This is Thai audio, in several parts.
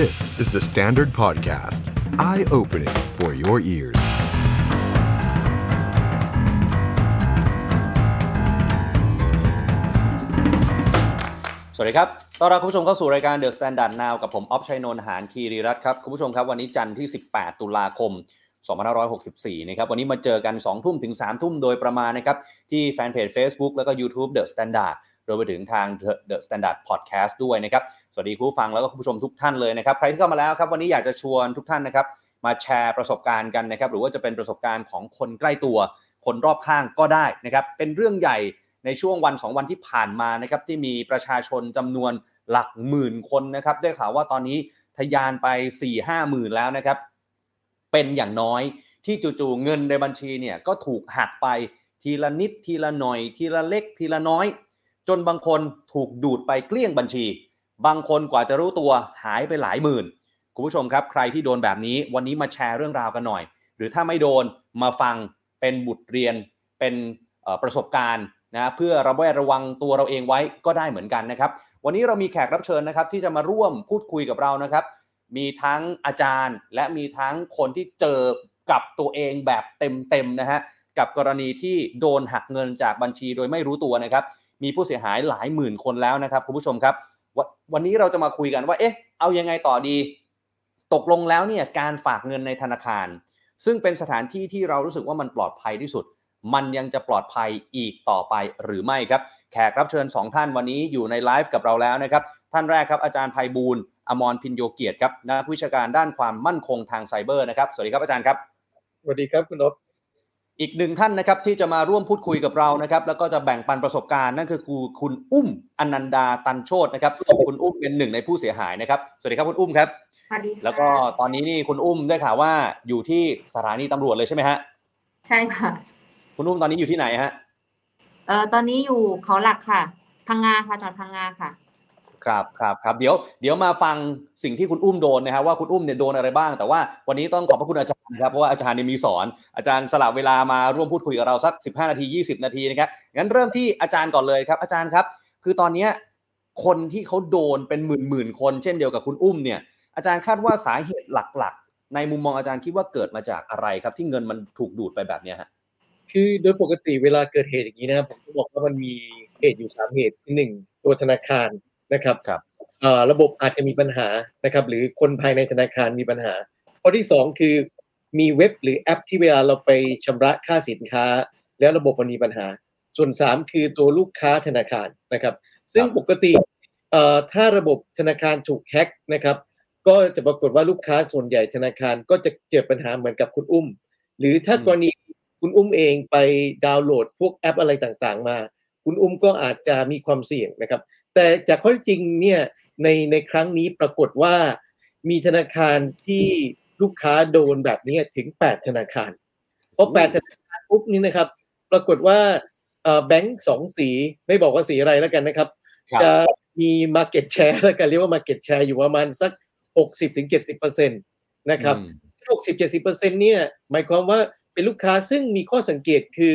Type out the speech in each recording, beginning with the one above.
This is the Standard Podcast. Eye-opening for your ears. สวัสดีครับ ต้อนรับคุณผู้ชมเข้าสู่รายการ The Standard Now กับผมออฟชัยนนท์หานคีรีรัตน์ครับ คุณผู้ชมครับ วันนี้จันทร์ที่ 18 ตุลาคม 2564 นะครับ วันนี้มาเจอกัน 2 ทุ่มถึง 3 ทุ่มโดยประมาณนะครับ ที่แฟนเพจ Facebook แล้วก็ YouTube The Standard รวมไปถึงทาง The- Standard Podcast ด้วยนะครับ สวัสดีคุณผู้ฟังแล้วก็คุณผู้ชมทุกท่านเลยนะครับ ใครที่เข้ามาแล้วครับ วันนี้อยากจะชวนทุกท่านนะครับ มาแชร์ประสบการณ์กันนะครับ หรือว่าจะเป็นประสบการณ์ของคนใกล้ตัว คนรอบข้างก็ได้นะครับ เป็นเรื่องใหญ่ในช่วงวัน 2 วันที่ผ่านมานะครับที่มีประชาชนจำนวนหลักหมื่นคนนะครับได้ข่าวว่าตอนนี้ทะยานไป 4 5หมื่นแล้วนะครับ เป็นอย่างน้อยที่จู่ๆเงินในบัญชีเนี่ยก็ถูกหักไปทีละนิดทีละหน่อย ทีละเล็กทีละน้อย จนบางคนถูกดูดไปเกลี้ยงบัญชี บางคนกว่าจะรู้ตัวหายไปหลายหมื่น คุณผู้ชมครับ ใครที่โดนแบบนี้วันนี้มาแชร์เรื่องราวกันหน่อย หรือถ้าไม่โดนมาฟังเป็นบทเรียนเป็นประสบการณ์นะเพื่อระแวดระวังตัวเราเองไว้ก็ได้เหมือนกันนะครับ วันนี้เรามีแขกรับเชิญนะครับ ที่จะมาร่วมพูดคุยกับเรานะครับ มีทั้งอาจารย์และมีทั้งคนที่เจอกับตัวเองแบบเต็มๆนะฮะกับกรณีที่โดนหักเงินจากบัญชีโดยไม่รู้ตัวนะครับ มีผู้เสียหายหลายหมื่นคนแล้วนะครับคุณผู้ชมครับววันนี้เราจะมาคุยกันว่าเอ๊ะเอายังไงต่อดี ตกลงแล้วเนี่ยการฝากเงินในธนาคาร ซึ่งเป็นสถานที่ที่เรารู้สึกว่ามันปลอดภัยที่สุด มันยังจะปลอดภัยอีกต่อไปหรือไม่ครับ แขกรับเชิญ 2 ท่านวันนี้อยู่ในไลฟ์กับเราแล้วนะครับท่านแรกครับอาจารย์ภัยบูลอมรพินโยเกียรติครับนักวิชาการด้านความมั่นคงทางไซเบอร์นะครับสวัสดีครับอาจารย์ครับสวัสดีครับคุณนพ อีกหนึ่งท่านนะครับที่จะมาร่วมพูดคุยกับเรานะครับ แล้วก็จะแบ่งปันประสบการณ์นั่นคือครูคุณอุ้มอนันดาตันโชตนะครับคุณอุ้มเป็นหนึ่งในผู้เสียหายนะครับสวัสดีครับคุณอุ้มครับสวัสดีค่ะแล้วก็ตอนนี้นี่คุณอุ้มได้ข่าวว่าอยู่ที่สถานีตำรวจเลยใช่ไหมฮะใช่ค่ะ คุณอุ้มตอนนี้อยู่ที่ไหนฮะเอ่อตอนนี้อยู่เขาหลักค่ะ พังงาค่ะจังหวัดพังงาค่ะ ครับครับครับเดี๋ยวเดี๋ยวมาฟังสิ่งที่คุณอุ้มโดนนะครับว่าคุณอุ้มเนี่ยโดนอะไรบ้าง แต่ว่าวันนี้ต้องขอบพระคุณอาจารย์ครับเพราะว่าอาจารย์เนี่ยมีสอนอาจารย์สละเวลามาร่วมพูดคุยกับเราสัก 15 นาที 20 นาทีนะครับงั้นเริ่มที่อาจารย์ก่อนเลยครับ อาจารย์ครับ คือตอนนี้คนที่เขาโดนเป็นหมื่นหมื่นคนเช่นเดียวกับคุณอุ้มเนี่ยอาจารย์คาดว่าสาเหตุหลักๆ ในมุมมองอาจารย์คิดว่าเกิดมาจากอะไรครับ ที่เงินมันถูกดูดไปแบบเนี้ยฮะคือโดยปกติเวลาเกิดเหตุอย่างนี้นะผมจะบอกว่ามันมีเหตุอยู่สามเหตุที่หนึ่งตัวธนาคาร นะครับครับเอ่อระบบอาจจะมีปัญหานะครับ หรือคนภายในธนาคารมีปัญหาข้อที่สองคือมีเว็บหรือแอปที่เวลาเราไปชำระค่าสินค้า แล้วระบบมันมีปัญหา ส่วนสามคือตัวลูกค้าธนาคารนะครับ ซึ่งปกติเอ่อถ้าระบบธนาคารถูกแฮ็กนะครับ ก็จะปรากฏว่าลูกค้าส่วนใหญ่ธนาคารก็จะเจอปัญหาเหมือนกับคุณอุ้ม หรือถ้ากรณีคุณอุ้มเองไปดาวน์โหลดพวกแอปอะไรต่างๆ มา คุณอุ้มก็อาจจะมีความเสี่ยงนะครับ แต่จากข้อเท็จจริงเนี่ยในในครั้งนี้ปรากฏว่ามีธนาคารที่ลูกค้าโดนแบบนี้ถึง 8 ธนาคารพอ8ธนาคารปุ๊บนี่นะครับ ปรากฏว่าเอ่อแบงก์สองสีไม่บอกว่าสีอะไรแล้วกันนะครับครับ จะมี Market Share แล้วกันเรียกว่า Market Share อยู่ประมาณสัก 60-70%นะครับอืม60-70%เนี่ยหมายความว่าเป็นลูกค้าซึ่งมีข้อสังเกตคือ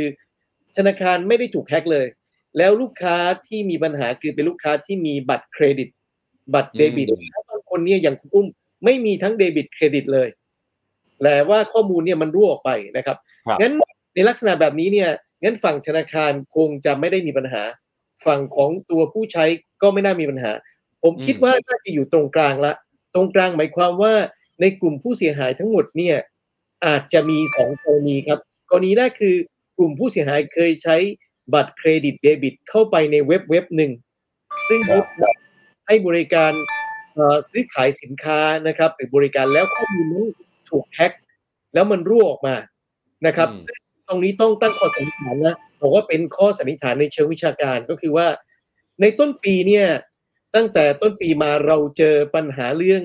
ธนาคารไม่ได้ถูกแฮ็กเลย แล้วลูกค้าที่มีปัญหาคือเป็นลูกค้าที่มีบัตรเครดิต บัตรเดบิตอืมแล้วบางคนเนี่ยอย่างคุณอุ้มไม่มีทั้งเดบิตเครดิตเลยแต่ว่าข้อมูลเนี่ยมันรั่วออกไปนะครับครับงั้นในลักษณะแบบนี้เนี่ยงั้นฝั่งธนาคารคงจะไม่ได้มีปัญหา ฝั่งของตัวผู้ใช้ก็ไม่น่ามีปัญหา ผมคิดว่าน่าจะอยู่ตรงกลางละ ตรงกลางหมายความว่าในกลุ่มผู้เสียหายทั้งหมดเนี่ย อาจจะมีสองกรณีครับกรณีแรกคือกลุ่มผู้เสียหายเคยใช้ บัตรเครดิตเดบิตเข้าไปในเว็บเว็บหนึ่ง ซึ่งครับให้บริการเอ่อซื้อขายสินค้านะครับหรือบริการแล้วข้อมูลนั้นถูกแฮ็กแล้วมันรั่วออกมานะครับอืมซึ่งตรงนี้ต้องตั้งข้อสันนิษฐานนะบอกว่าเป็นข้อสันนิษฐานในเชิงวิชาการก็คือว่า ในต้นปีเนี่ยตั้งแต่ต้นปีมาเราเจอปัญหาเรื่อง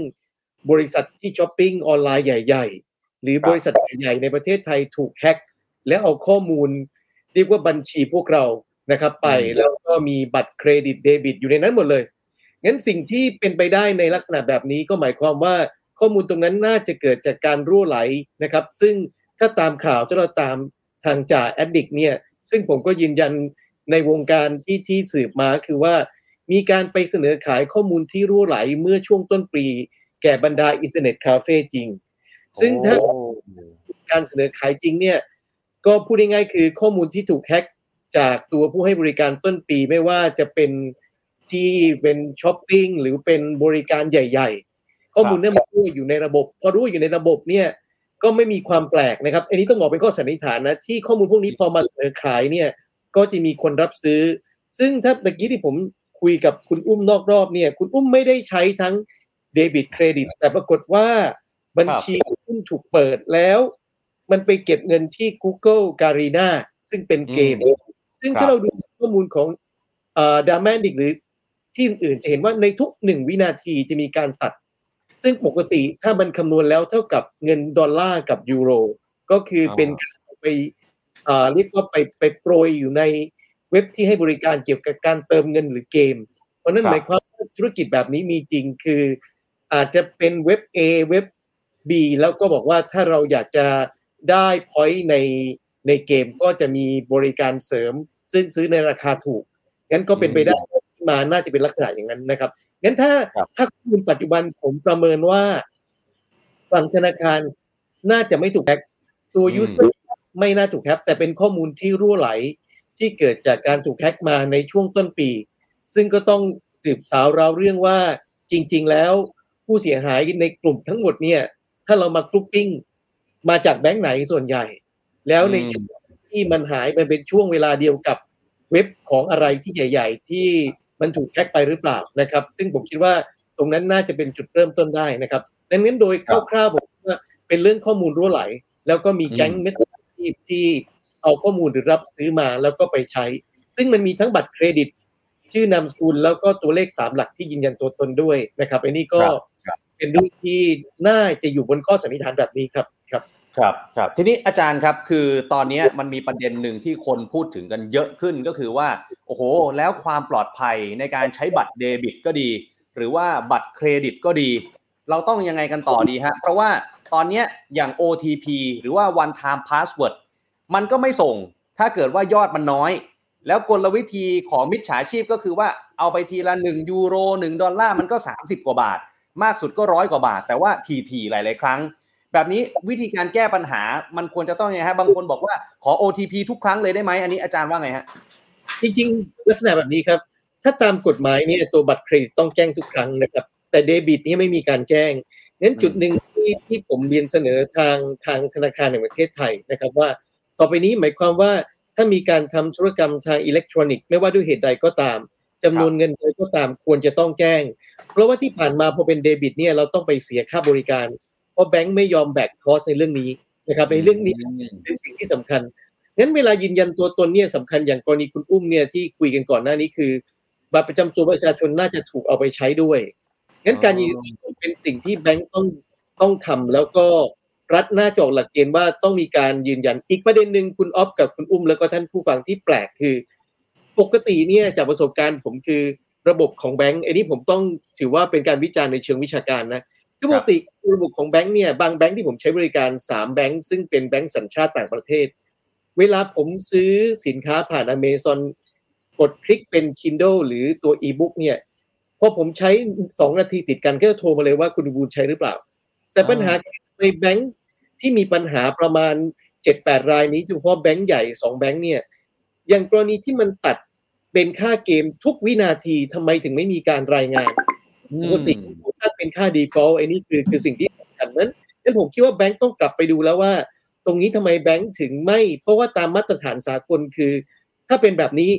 บริษัทที่ช้อปปิ้งออนไลน์ใหญ่ ๆ หรือครับบริษัทใหญ่ๆในประเทศไทยถูกแฮ็กแล้วเอาข้อมูล เรียกว่าบัญชีพวกเรานะครับไปอืมแล้วก็มีบัตรเครดิตเดบิตอยู่ในนั้นหมดเลยงั้นสิ่งที่เป็นไปได้ในลักษณะแบบนี้ก็หมายความว่าข้อมูลตรงนั้นน่าจะเกิดจากการรั่วไหลนะครับ ซึ่งถ้าตามข่าวถ้าเราตามทางจ่า Addict เนี่ยซึ่งผมก็ยืนยันในวงการที่ที่สืบมาคือว่า มีการไปเสนอขายข้อมูลที่รั่วไหลเมื่อช่วงต้นปี แก่บรรดาอินเทอร์เน็ตคาเฟ่จริง ซึ่งถ้าโอ้การเสนอขายจริงเนี่ย ก็พูดง่ายๆคือข้อมูลที่ถูกแฮ็กจากตัวผู้ให้บริการต้นปีไม่ว่าจะเป็นที่เป็นช้อปปิ้งหรือเป็นบริการใหญ่ ๆ ข้อมูลเนี่ยมันรู้อยู่ในระบบ พอรู้อยู่ในระบบเนี่ยก็ไม่มีความแปลกนะครับ อันนี้ต้องบอกเป็นข้อสันนิษฐานนะที่ข้อมูลพวกนี้พอมาเสนอขายเนี่ยก็จะมีคนรับซื้อ ซึ่งถ้าตะกี้ที่ผมคุยกับคุณอุ้มนอกรอบเนี่ย คุณอุ้มไม่ได้ใช้ทั้งเดบิตเครดิตแต่ปรากฏว่าบัญชีของคุณถูกเปิดแล้ว มันไปเก็บเงินที่ Google Garena ซึ่งเป็นเกม ซึ่งครับถ้าเราดูข้อมูลของDrama-addict หรือที่อื่นๆจะเห็นว่าในทุกหนึ่งวินาทีจะมีการตัด ซึ่งปกติถ้ามันคำนวณแล้วเท่ากับเงินดอลลาร์กับยูโร ก็คือเป็นการไปอ่าเรียกว่าไปไปโปรยอยู่ในเว็บที่ให้บริการเกี่ยวกับการเติมเงินหรือเกม เพราะฉะนั้นครับหมายความว่าธุรกิจแบบนี้มีจริงคืออาจจะเป็นเว็บ A เว็บ B แล้วก็บอกว่าถ้าเราอยากจะ ได้ point ในในเกมก็จะมีบริการเสริม ซึ่งซื้อในราคาถูกงั้นก็เป็นไปได้ว่าที่มาน่าจะเป็นลักษณะอย่างนั้นนะครับงั้นถ้าครับถ้าข้อมูลปัจจุบันผมประเมินว่าฝั่งธนาคารน่าจะไม่ถูกแฮ็กตัวอืม user ไม่น่าถูกแฮ็กแต่เป็นข้อมูลที่รั่วไหลที่เกิดจากการถูกแฮ็กมาในช่วงต้นปี ซึ่งก็ต้องสืบสาวราวเรื่องว่าจริง ๆ แล้วผู้เสียหายในกลุ่มทั้งหมดเนี่ย ถ้าเรามากรุ๊ปปิ้ง มาจากแบงก์ไหนส่วนใหญ่ แล้วในอืมช่วงที่มันหายมันเป็นช่วงเวลาเดียวกับเว็บของอะไรที่ใหญ่ ๆ ที่มันถูกแฮ็กไปหรือเปล่านะครับ ซึ่งผมคิดว่าตรงนั้นน่าจะเป็นจุดเริ่มต้นได้นะครับดังนั้นโดยคร่าวๆผมว่าเป็นเรื่องข้อมูลรั่วไหล แล้วก็มีแก๊งอืมมิจฉาชีพที่เอาข้อมูลหรือรับซื้อมาแล้วก็ไปใช้ ซึ่งมันมีทั้งบัตรเครดิต ชื่อนามสกุลแล้วก็ตัวเลขสามหลักที่ยืนยันตัวตนด้วยนะครับอันนี้ก็ครับครับเป็นเรื่องที่น่าจะอยู่บนข้อสันนิษฐานแบบนี้ครับ ครับครับทีนี้อาจารย์ครับคือตอนนี้มันมีประเด็นหนึ่งที่คนพูดถึงกันเยอะขึ้นก็คือว่า โอ้โห แล้วความปลอดภัยในการใช้บัตรเดบิตก็ดี หรือว่าบัตรเครดิตก็ดี เราต้องยังไงกันต่อดีฮะเพราะว่าตอนนี้อย่าง OTP หรือว่า one time password มันก็ไม่ส่ง ถ้าเกิดว่ายอดมันน้อย แล้วกลวิธีของมิจฉาชีพก็คือว่าเอาไปทีละ 1 ยูโร 1 ดอลลาร์มันก็ 30 กว่าบาท มากสุดก็ร้อยกว่าบาท แต่ว่าทีๆหลาย ๆ ครั้ง แบบนี้วิธีการแก้ปัญหามันควรจะต้องยังไงฮะบางคนบอกว่าขอ OTP ทุกครั้งเลยได้ไหมอันนี้อาจารย์ว่าไงฮะจริงๆ ลักษณะแบบนี้ครับ ถ้าตามกฎหมายเนี่ยตัวบัตรเครดิตต้องแจ้งทุกครั้งนะครับ แต่เดบิตนี่ไม่มีการแจ้งงั้นจุดหนึ่งที่ที่ผมเรียนเสนอทางทางธนาคารแห่งประเทศไทยนะครับว่า ต่อไปนี้หมายความว่าถ้ามีการทำธุรกรรมทางอิเล็กทรอนิกส์ไม่ว่าด้วยเหตุใดก็ตามจำนวนเงินใดก็ตามควรจะต้องแจ้ง เพราะว่าที่ผ่านมาพอเป็นเดบิตเนี่ยเราต้องไปเสียค่าบริการ ราะแบงค์ไม่ยอมแบกคอสในเรื่องนี้นะครับในเรื่องนี้เป็นสิ่งที่สำคัญงั้นเวลายืนยันตัวตนเนี่ยสำคัญอย่างกรณีคุณอุ้มเนี่ยที่คุยกันก่อนหน้านี้คือบัตรประจำตัวประชาชนน่าจะถูกเอาไปใช้ด้วยงั้นการยืนยันตัวตนเป็นสิ่งที่แบงก์ต้องต้องทำแล้วก็รัฐน่าจะออกหลักเกณฑ์ว่าต้องมีการยืนยันอีกประเด็นหนึ่งคุณออฟกับคุณอุ้มแล้วก็ท่านผู้ฟังที่แปลกคือ ปกติเนี่ยจากประสบการณ์ผมคือระบบของแบงก์อันนี้ผมต้องถือว่าเป็นการวิจารณ์ในเชิงวิชาการนะ คือปกติระบบของแบงก์เนี่ยบางแบงก์ที่ผมใช้บริการสามแบงก์ซึ่งเป็นแบงก์สัญชาติต่างประเทศ เวลาผมซื้อสินค้าผ่านอเมซอนกดคลิกเป็น Kindle หรือตัว e-book เนี่ยพอผมใช้สองนาทีติดกันก็จะโทรมาเลยว่าคุณบูลใช้หรือเปล่า แต่ปัญหาในแบงก์ที่มีปัญหาประมาณเจ็ดแปดรายนี้เฉพาะแบงก์ใหญ่สองแบงก์เนี่ยอย่างกรณีที่มันตัดเป็นค่าเกมทุกวินาทีทำไมถึงไม่มีการรายงาน ปกติถ้าเป็นค่า default ไอ้นี่คือคือสิ่งที่สำคัญนั้นนั้นผมคิดว่าแบงก์ต้องกลับไปดูแล้วว่า ตรงนี้ทำไมแบงก์ถึงไม่ เพราะว่าตามมาตรฐานสากลคือ ถ้าเป็นแบบนี้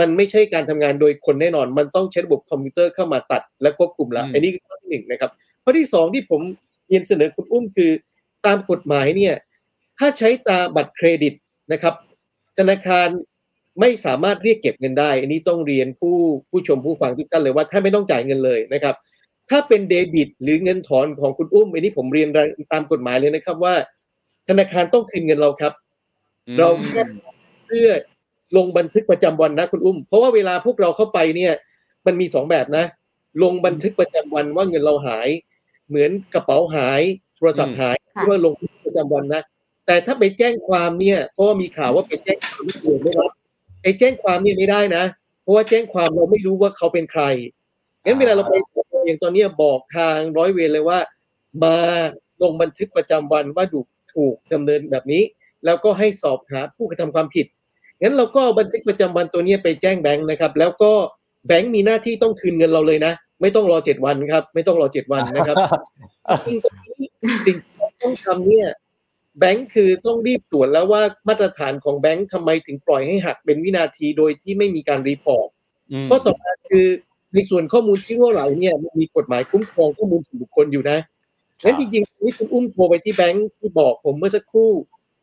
มันไม่ใช่การทำงานโดยคนแน่นอน มันต้องใช้ระบบคอมพิวเตอร์เข้ามาตัดและควบคุมละอืมอันนี้คือข้อที่หนึ่งนะครับข้อที่สองที่ผมเรียนเสนอคุณอุ้มคือ ตามกฎหมายเนี่ยถ้าใช้ตาบัตรเครดิตนะครับ ธนาคาร ไม่สามารถเรียกเก็บเงินได้ อันนี้ต้องเรียนผู้ผู้ชมผู้ฟังทุกท่านเลยว่าท่านไม่ต้องจ่ายเงินเลยนะครับ ถ้าเป็นเดบิต หรือเงินถอนของคุณอุ้มอันนี้ผมเรียนตามกฎหมายเลยนะครับว่า ธนาคารต้องคืนเงินเราครับ เราแค่เพื่อลงบันทึกประจำวันนะคุณอุ้ม เพราะว่าเวลาพวกเราเข้าไปเนี่ย มันมีสองแบบนะ ลงบันทึกประจำวันว่าเงินเราหาย เหมือนกระเป๋าหายโทรศัพท์หายค่ะที่ว่าลงบันทึกประจำวันนะแต่ถ้าไปแจ้งความเนี่ยเพราะว่ามีข่าวว่าไปแจ้งความที่ตำรวจไม่รับ ไปแจ้งความเนี่ยไม่ได้นะ เพราะว่าแจ้งความเราไม่รู้ว่าเขาเป็นใครงั้นเวลาเราไปสพอย่างตอนเนี้ยบอกทางร้อยเวรเลยว่า มาลงบันทึกประจำวันว่าถูกดูดเงินแบบนี้ แล้วก็ให้สอบหาผู้กระทำความผิดงั้นเราก็เอาบันทึกประจำวันตัวเนี้ยไปแจ้งแบงค์นะครับ แล้วก็แบงค์มีหน้าที่ต้องคืนเงินเราเลยนะ ไม่ต้องรอเจ็ดวันครับ ไม่ต้องรอเจ็ดวันนะครับสิ่งที่สิ่งที่ต้องทำเนี่ย แบงค์คือต้องรีบตรวจแล้วว่ามาตรฐานของแบงค์ทำไมถึงปล่อยให้หักเป็นวินาทีโดยที่ไม่มีการ report อืมก็ต่อมาคือในส่วนข้อมูลที่รั่วไหลเนี่ยมันมีกฎหมายคุ้มครองข้อมูลส่วนบุคคลอยู่นะงั้นจริงๆนี่คุณอุ้มโทรไปที่แบงค์ที่บอกผมเมื่อสักครู่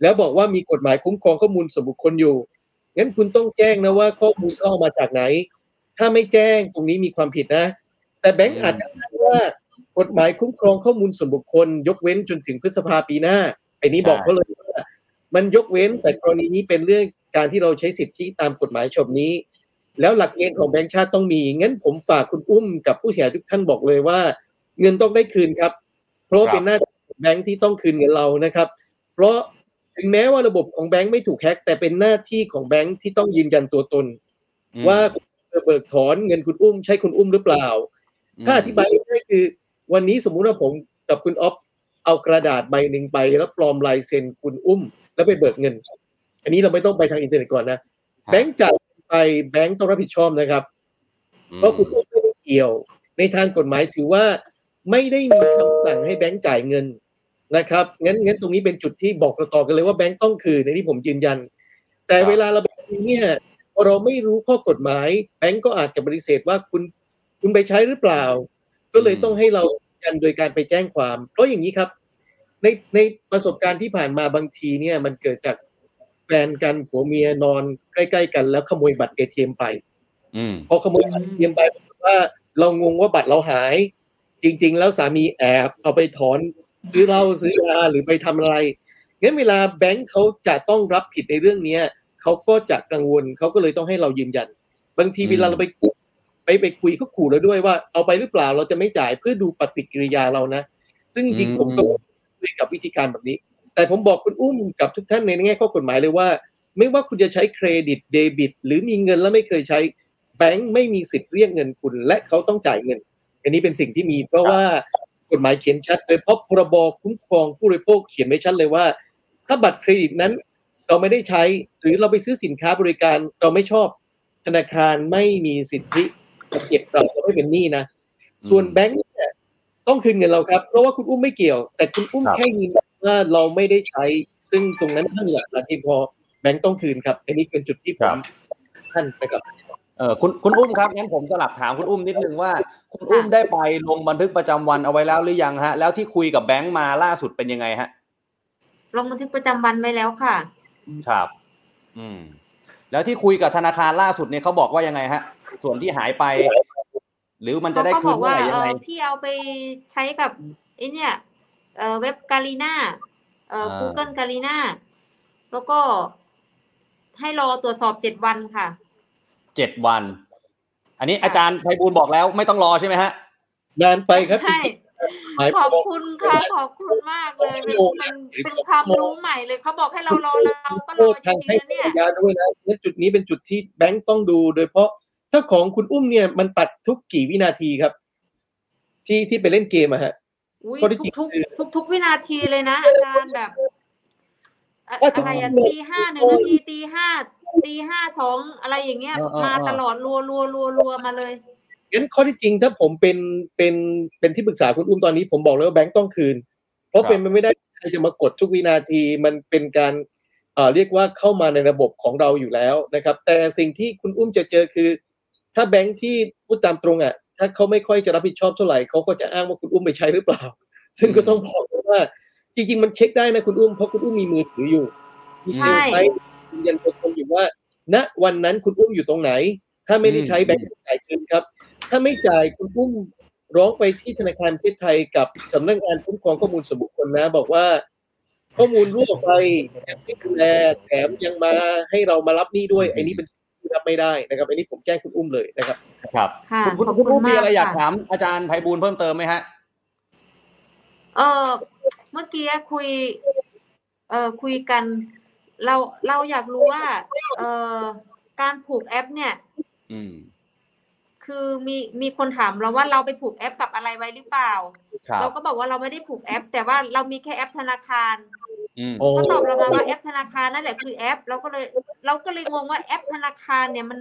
แล้วบอกว่ามีกฎหมายคุ้มครองข้อมูลส่วนบุคคลอยู่งั้นคุณต้องแจ้งนะว่าข้อมูลเข้ามาจากไหน ถ้าไม่แจ้งตรงนี้มีความผิดนะ แต่แบงค์อาจจะอ้างว่ากฎหมายคุ้มครองข้อมูลส่วนบุคคล ยกเว้นจนถึงพฤษภาปีหน้า ไอ้นี้บอกเขาเลยว่ามันยกเว้นแต่กรณีนี้เป็นเรื่องการที่เราใช้สิทธิตามกฎหมายฉบับนี้ แล้วหลักเกณฑ์ของแบงก์ชาติต้องมีงั้นผมฝากคุณอุ้มกับผู้เสียหายทุกท่านบอกเลยว่า เงินต้องได้คืนครับ เพราะว่าเป็นหน้าที่ของแบงก์ที่ต้องคืนเงินเรานะครับ เพราะถึงแม้ว่าระบบของแบงก์ไม่ถูกแฮ็กแต่เป็นหน้าที่ของแบงก์ที่ต้องยืนยันตัวตนอืมว่าเบิกถอนเงินคุณอุ้มใช่คุณอุ้มหรือเปล่า ถ้าอธิบายง่ายๆคือ วันนี้สมมุติว่าผมกับคุณอ๊อฟ เอากระดาษใบหนึ่งไปแล้วปลอมลายเซ็นคุณอุ้ม แล้วไปเบิกเงิน อันนี้เราไม่ต้องไปทางอินเทอร์เน็ตก่อนนะแบงก์จ่ายไปแบงก์ต้องรับผิดชอบนะครับ เพราะคุณอุ้มไม่ได้เกี่ยว ในทางกฎหมายถือว่าไม่ได้มีคำสั่งให้แบงก์จ่ายเงินนะครับงั้นงั้นตรงนี้เป็นจุดที่บอกต่อๆกันเลยว่าแบงก์ต้องคืนในที่ผมยืนยัน แต่ครับเวลาเราไปคุยเนี่ยพอเราไม่รู้ข้อกฎหมาย แบงก์ก็อาจจะปฏิเสธว่าคุณคุณไปใช้หรือเปล่า ก็เลยต้องให้เรา ยืนยันโดยการไปแจ้งความ เพราะอย่างนี้ครับ ในในประสบการณ์ที่ผ่านมาบางทีเนี่ย มันเกิดจากแฟนกันผัวเมียนอนใกล้ๆกัน แล้วขโมยบัตรเอทีเอ็มไปอืมพอขโมยบัตรเทียมไปปรากฏว่า เรางงว่าบัตรเราหาย จริง ๆ แล้วสามีแอบเอาไปถอนซื้อเหล้าซื้อยาหรือไปทำอะไรงั้นเวลาแบงค์เขาจะต้องรับผิดในเรื่องเนี้ยเขาก็จะกังวลเขาก็เลยต้องให้เรายืนยัน บางทีอืมเวลาเราไปคุย ไปไปคุยเขาขู่เราด้วยว่าเอาไปหรือเปล่าเราจะไม่จ่ายเพื่อดูปฏิกิริยาเรานะ ซึ่งจริงๆผมก็คุยกับวิธีการแบบนี้ แต่ผมบอกคุณอุ้มกับทุกท่านในแง่ข้อกฎหมายเลยว่า ไม่ว่าคุณจะใช้เครดิตเดบิต หรือมีเงินแล้วไม่เคยใช้แบงค์ไม่มีสิทธิ์เรียกเงินคุณ และเขาต้องจ่ายเงิน อันนี้เป็นสิ่งที่มี เพราะว่ากฎหมายเขียนชัดโดยเพราะพรบคุ้มครองผู้บริโภคเขียนไว้ชัดเลยว่า ถ้าบัตรเครดิตนั้นเราไม่ได้ใช้หรือเราไปซื้อสินค้าบริการเราไม่ชอบธนาคารไม่มีสิทธิจะ เก็บเราเราไม่เป็นหนี้นะส่วนแบงค์เนี่ยต้องคืนเงินเราครับ เพราะว่าคุณอุ้มไม่เกี่ยว แต่คุณอุ้มครับแค่ยืนยันว่าเราไม่ได้ใช้ ซึ่งตรงนั้นท่านหลักฐานที่พอแบงค์ต้องคืนครับอันนี้เป็นจุดที่ผมท่านนะครับเออคุณคุณอุ้มครับงั้นผมสลับถามคุณอุ้มนิดนึงว่า คุณอุ้มได้ไปลงบันทึกประจำวันเอาไว้แล้วหรือยังฮะ แล้วที่คุยกับแบงค์มาล่าสุดเป็นยังไงฮะลงบันทึกประจำวันไว้แล้วค่ะ ครับ อืม แล้วที่คุยกับธนาคารล่าสุดเนี่ยเขาบอกว่ายังไงฮะ ส่วนที่หายไป หรือมันจะได้เขาคืก็บนอกเมื่อว่าไหร่เอยังไงอพี่เอาไปใช้กับไอเนี่ยเออเว็บกาลีนาเอออ่า Google กาลีนาแล้วก็ให้รอตรวจสอบเจ็ดวันค่ะเจ็ดวัน อันนี้อาจารย์ไพบูลย์บอกแล้วไม่ต้องรอใช่ไหมฮะนานไปครับใช่หมายขอบความคุณค่ะขอบคุณมากเลยชั่วโมงมันหรือเป็นสองความชั่วโมงรู้ใหม่เลยเขาบอกให้เรารอเราก็รโทอษจทางริงให้ๆนะเนี่ยยาด้วยนะและจุดนี้เป็นจุดที่แบงค์ต้องดูโดยเฉพาะ ถ้าของคุณอุ้มเนี่ยมันตัดทุกกี่วินาทีครับ ที่ที่ไปเล่นเกมอะฮะอุ้ยข้อที่จริงทุกคือทุกทุกๆวินาทีเลยนะอาจารย์แบบอะว่าทุกอะไรอะวินาทีตีห้าหนึ่งนาทีตีห้าตีห้าสองอะไรอย่างเงี้ยเออเออมาเออตลอดรัวรัวรัวรัวมาเลยงั้นข้อที่จริงถ้าผมเป็นเป็นเป็นที่ปรึกษาคุณอุ้มตอนนี้ผมบอกเลยว่าแบงค์ต้องคืน เพราะครับเป็นไปไม่ได้ใครจะมากดทุกวินาทีมันเป็นการเอ่อเรียกว่าเข้ามาในระบบของเราอยู่แล้วนะครับ แต่สิ่งที่คุณอุ้มจะเจอคือ ถ้าแบงค์ที่พูดตามตรงอะ ถ้าเขาไม่ค่อยจะรับผิดชอบเท่าไหร่เขาก็จะอ้างว่าคุณอุ้มไปใช้หรือเปล่า ซึ่งก็ต้องบอกว่าจริง ๆ มันเช็คได้นะคุณอุ้มเพราะคุณอุ้มมีมือถืออยู่มีใช่เซลล์ไซต์ยืนยันตัวตนอยู่ว่า ณวันนั้นคุณอุ้มอยู่ตรงไหน ถ้าไม่ได้ใช้อืมแบงค์จ่ายคืนครับ ถ้าไม่จ่ายคุณอุ้มร้องไปที่ธนาคารประเทศไทยกับสำนักงานคุ้มครองข้อมูลส่วนบุคคลนะ บอกว่า ข้อมูลรั่วออกไปยังไม่ดูแลแถมยังมาให้เรามารับหนี้ด้วยไอ้นี้เป็นสิ่งที่ รับไม่ได้นะครับอันนี้ผมแจ้งคุณอุ้มเลยนะครับ ครับค่ะคุณคุณขอบคุณคุอุ้ณมมีมากอะไรอยากค่ะถามอาจารย์ไพบูลย์เพิ่มเติมไหมฮะเออเมื่อกี้คุย เออคุยกัน เราเราอยากรู้ว่า เออการผูกแอป เนี่ย อืมคคือมีมีคนถามเราว่าเราไปผูกแอปกับอะไรไว้หรือเปล่าครับเราก็บอกว่าเราไม่ได้ผูกแอป แต่ว่าเรามีแค่แอปธนาคาร อืมโอ้ก็ตอบเรามาว่าแอปธนาคารนั่นแหละคือแอป เราก็เลยเราก็เลยงงว่าแอปธนาคารเนี่ยมัน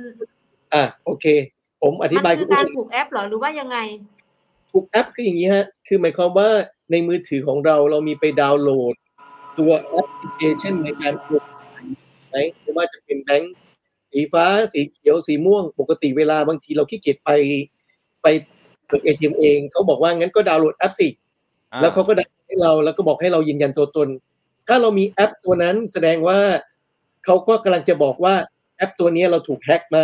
อะโอเค ผมอธิมันบายคืคุอณการอุ้มผูกแอปเหรอหรือว่ายังไงถูกแอปคืออย่างนี้ฮะ คือหมายความว่าในมือถือของเราเรามีไปดาวน์โหลด ตัวแอปพลิเคชันในการโอนไหมไม่ว่าจะเป็นแบงค์สีฟ้าสีเขียวสีม่วง ปกติเวลาบางทีเราขี้เกียจไปไปเปิด ATM เองเขาบอกว่างั้นก็ดาวน์โหลดแอปสิแล้วเขาก็ดาวน์ให้เราแล้วก็บอกให้เรายืนยันตัวตน ถ้าเรามีแอปตัวนั้นแสดงว่าเขาก็กำลังจะบอกว่าแอปตัวนี้เราถูกแฮ็กไหม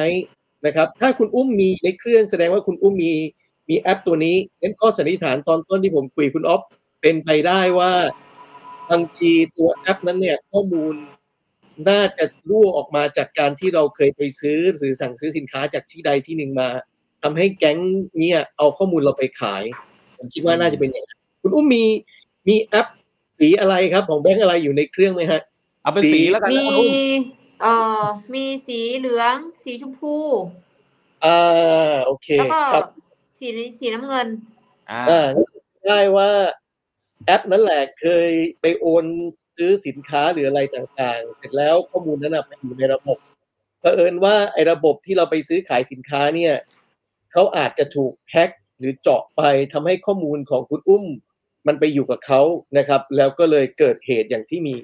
นะครับ ถ้าคุณอุ้มมีในเครื่องแสดงว่าคุณอุ้มมีมีแอปตัวนี้งั้นข้อสันนิษฐานตอนต้นที่ผมคุยคุณอ๊อฟเป็นไปได้ว่าบางทีตัวแอปนั้นเนี่ยข้อมูลน่าจะรั่วออกมาจากการที่เราเคยไปซื้อหรือสั่งซื้อสินค้าจากที่ใดที่หนึ่งมาทำให้แก๊งเนี่ยเอาข้อมูลเราไปขาย ผมคิดว่าน่าจะเป็นอย่างนั้นคุณอุ้มมีมีแอป สีอะไรครับ ของแบงก์อะไรอยู่ในเครื่องไหมฮะ เอาเป็นสีแล้วกันมีนะคุณอุ้มเอ่อมีสีเหลือง สีชมพูอ่าโอเคแล้วก็ครับสีสีน้ำเงินอ่าอ่าได้ว่าแอปนั้นแหละเคยไปโอนซื้อสินค้าหรืออะไรต่างๆ เสร็จแล้วข้อมูลนั้นนะไปอยู่ในระบบเผอิญว่าไอ้ระบบที่เราไปซื้อขายสินค้าเนี่ยเขาอาจจะถูกแฮ็กหรือเจาะไปทำให้ข้อมูลของคุณอุ้ม มันไปอยู่กับเขานะครับ แล้วก็เลยเกิดเหตุอย่างที่มี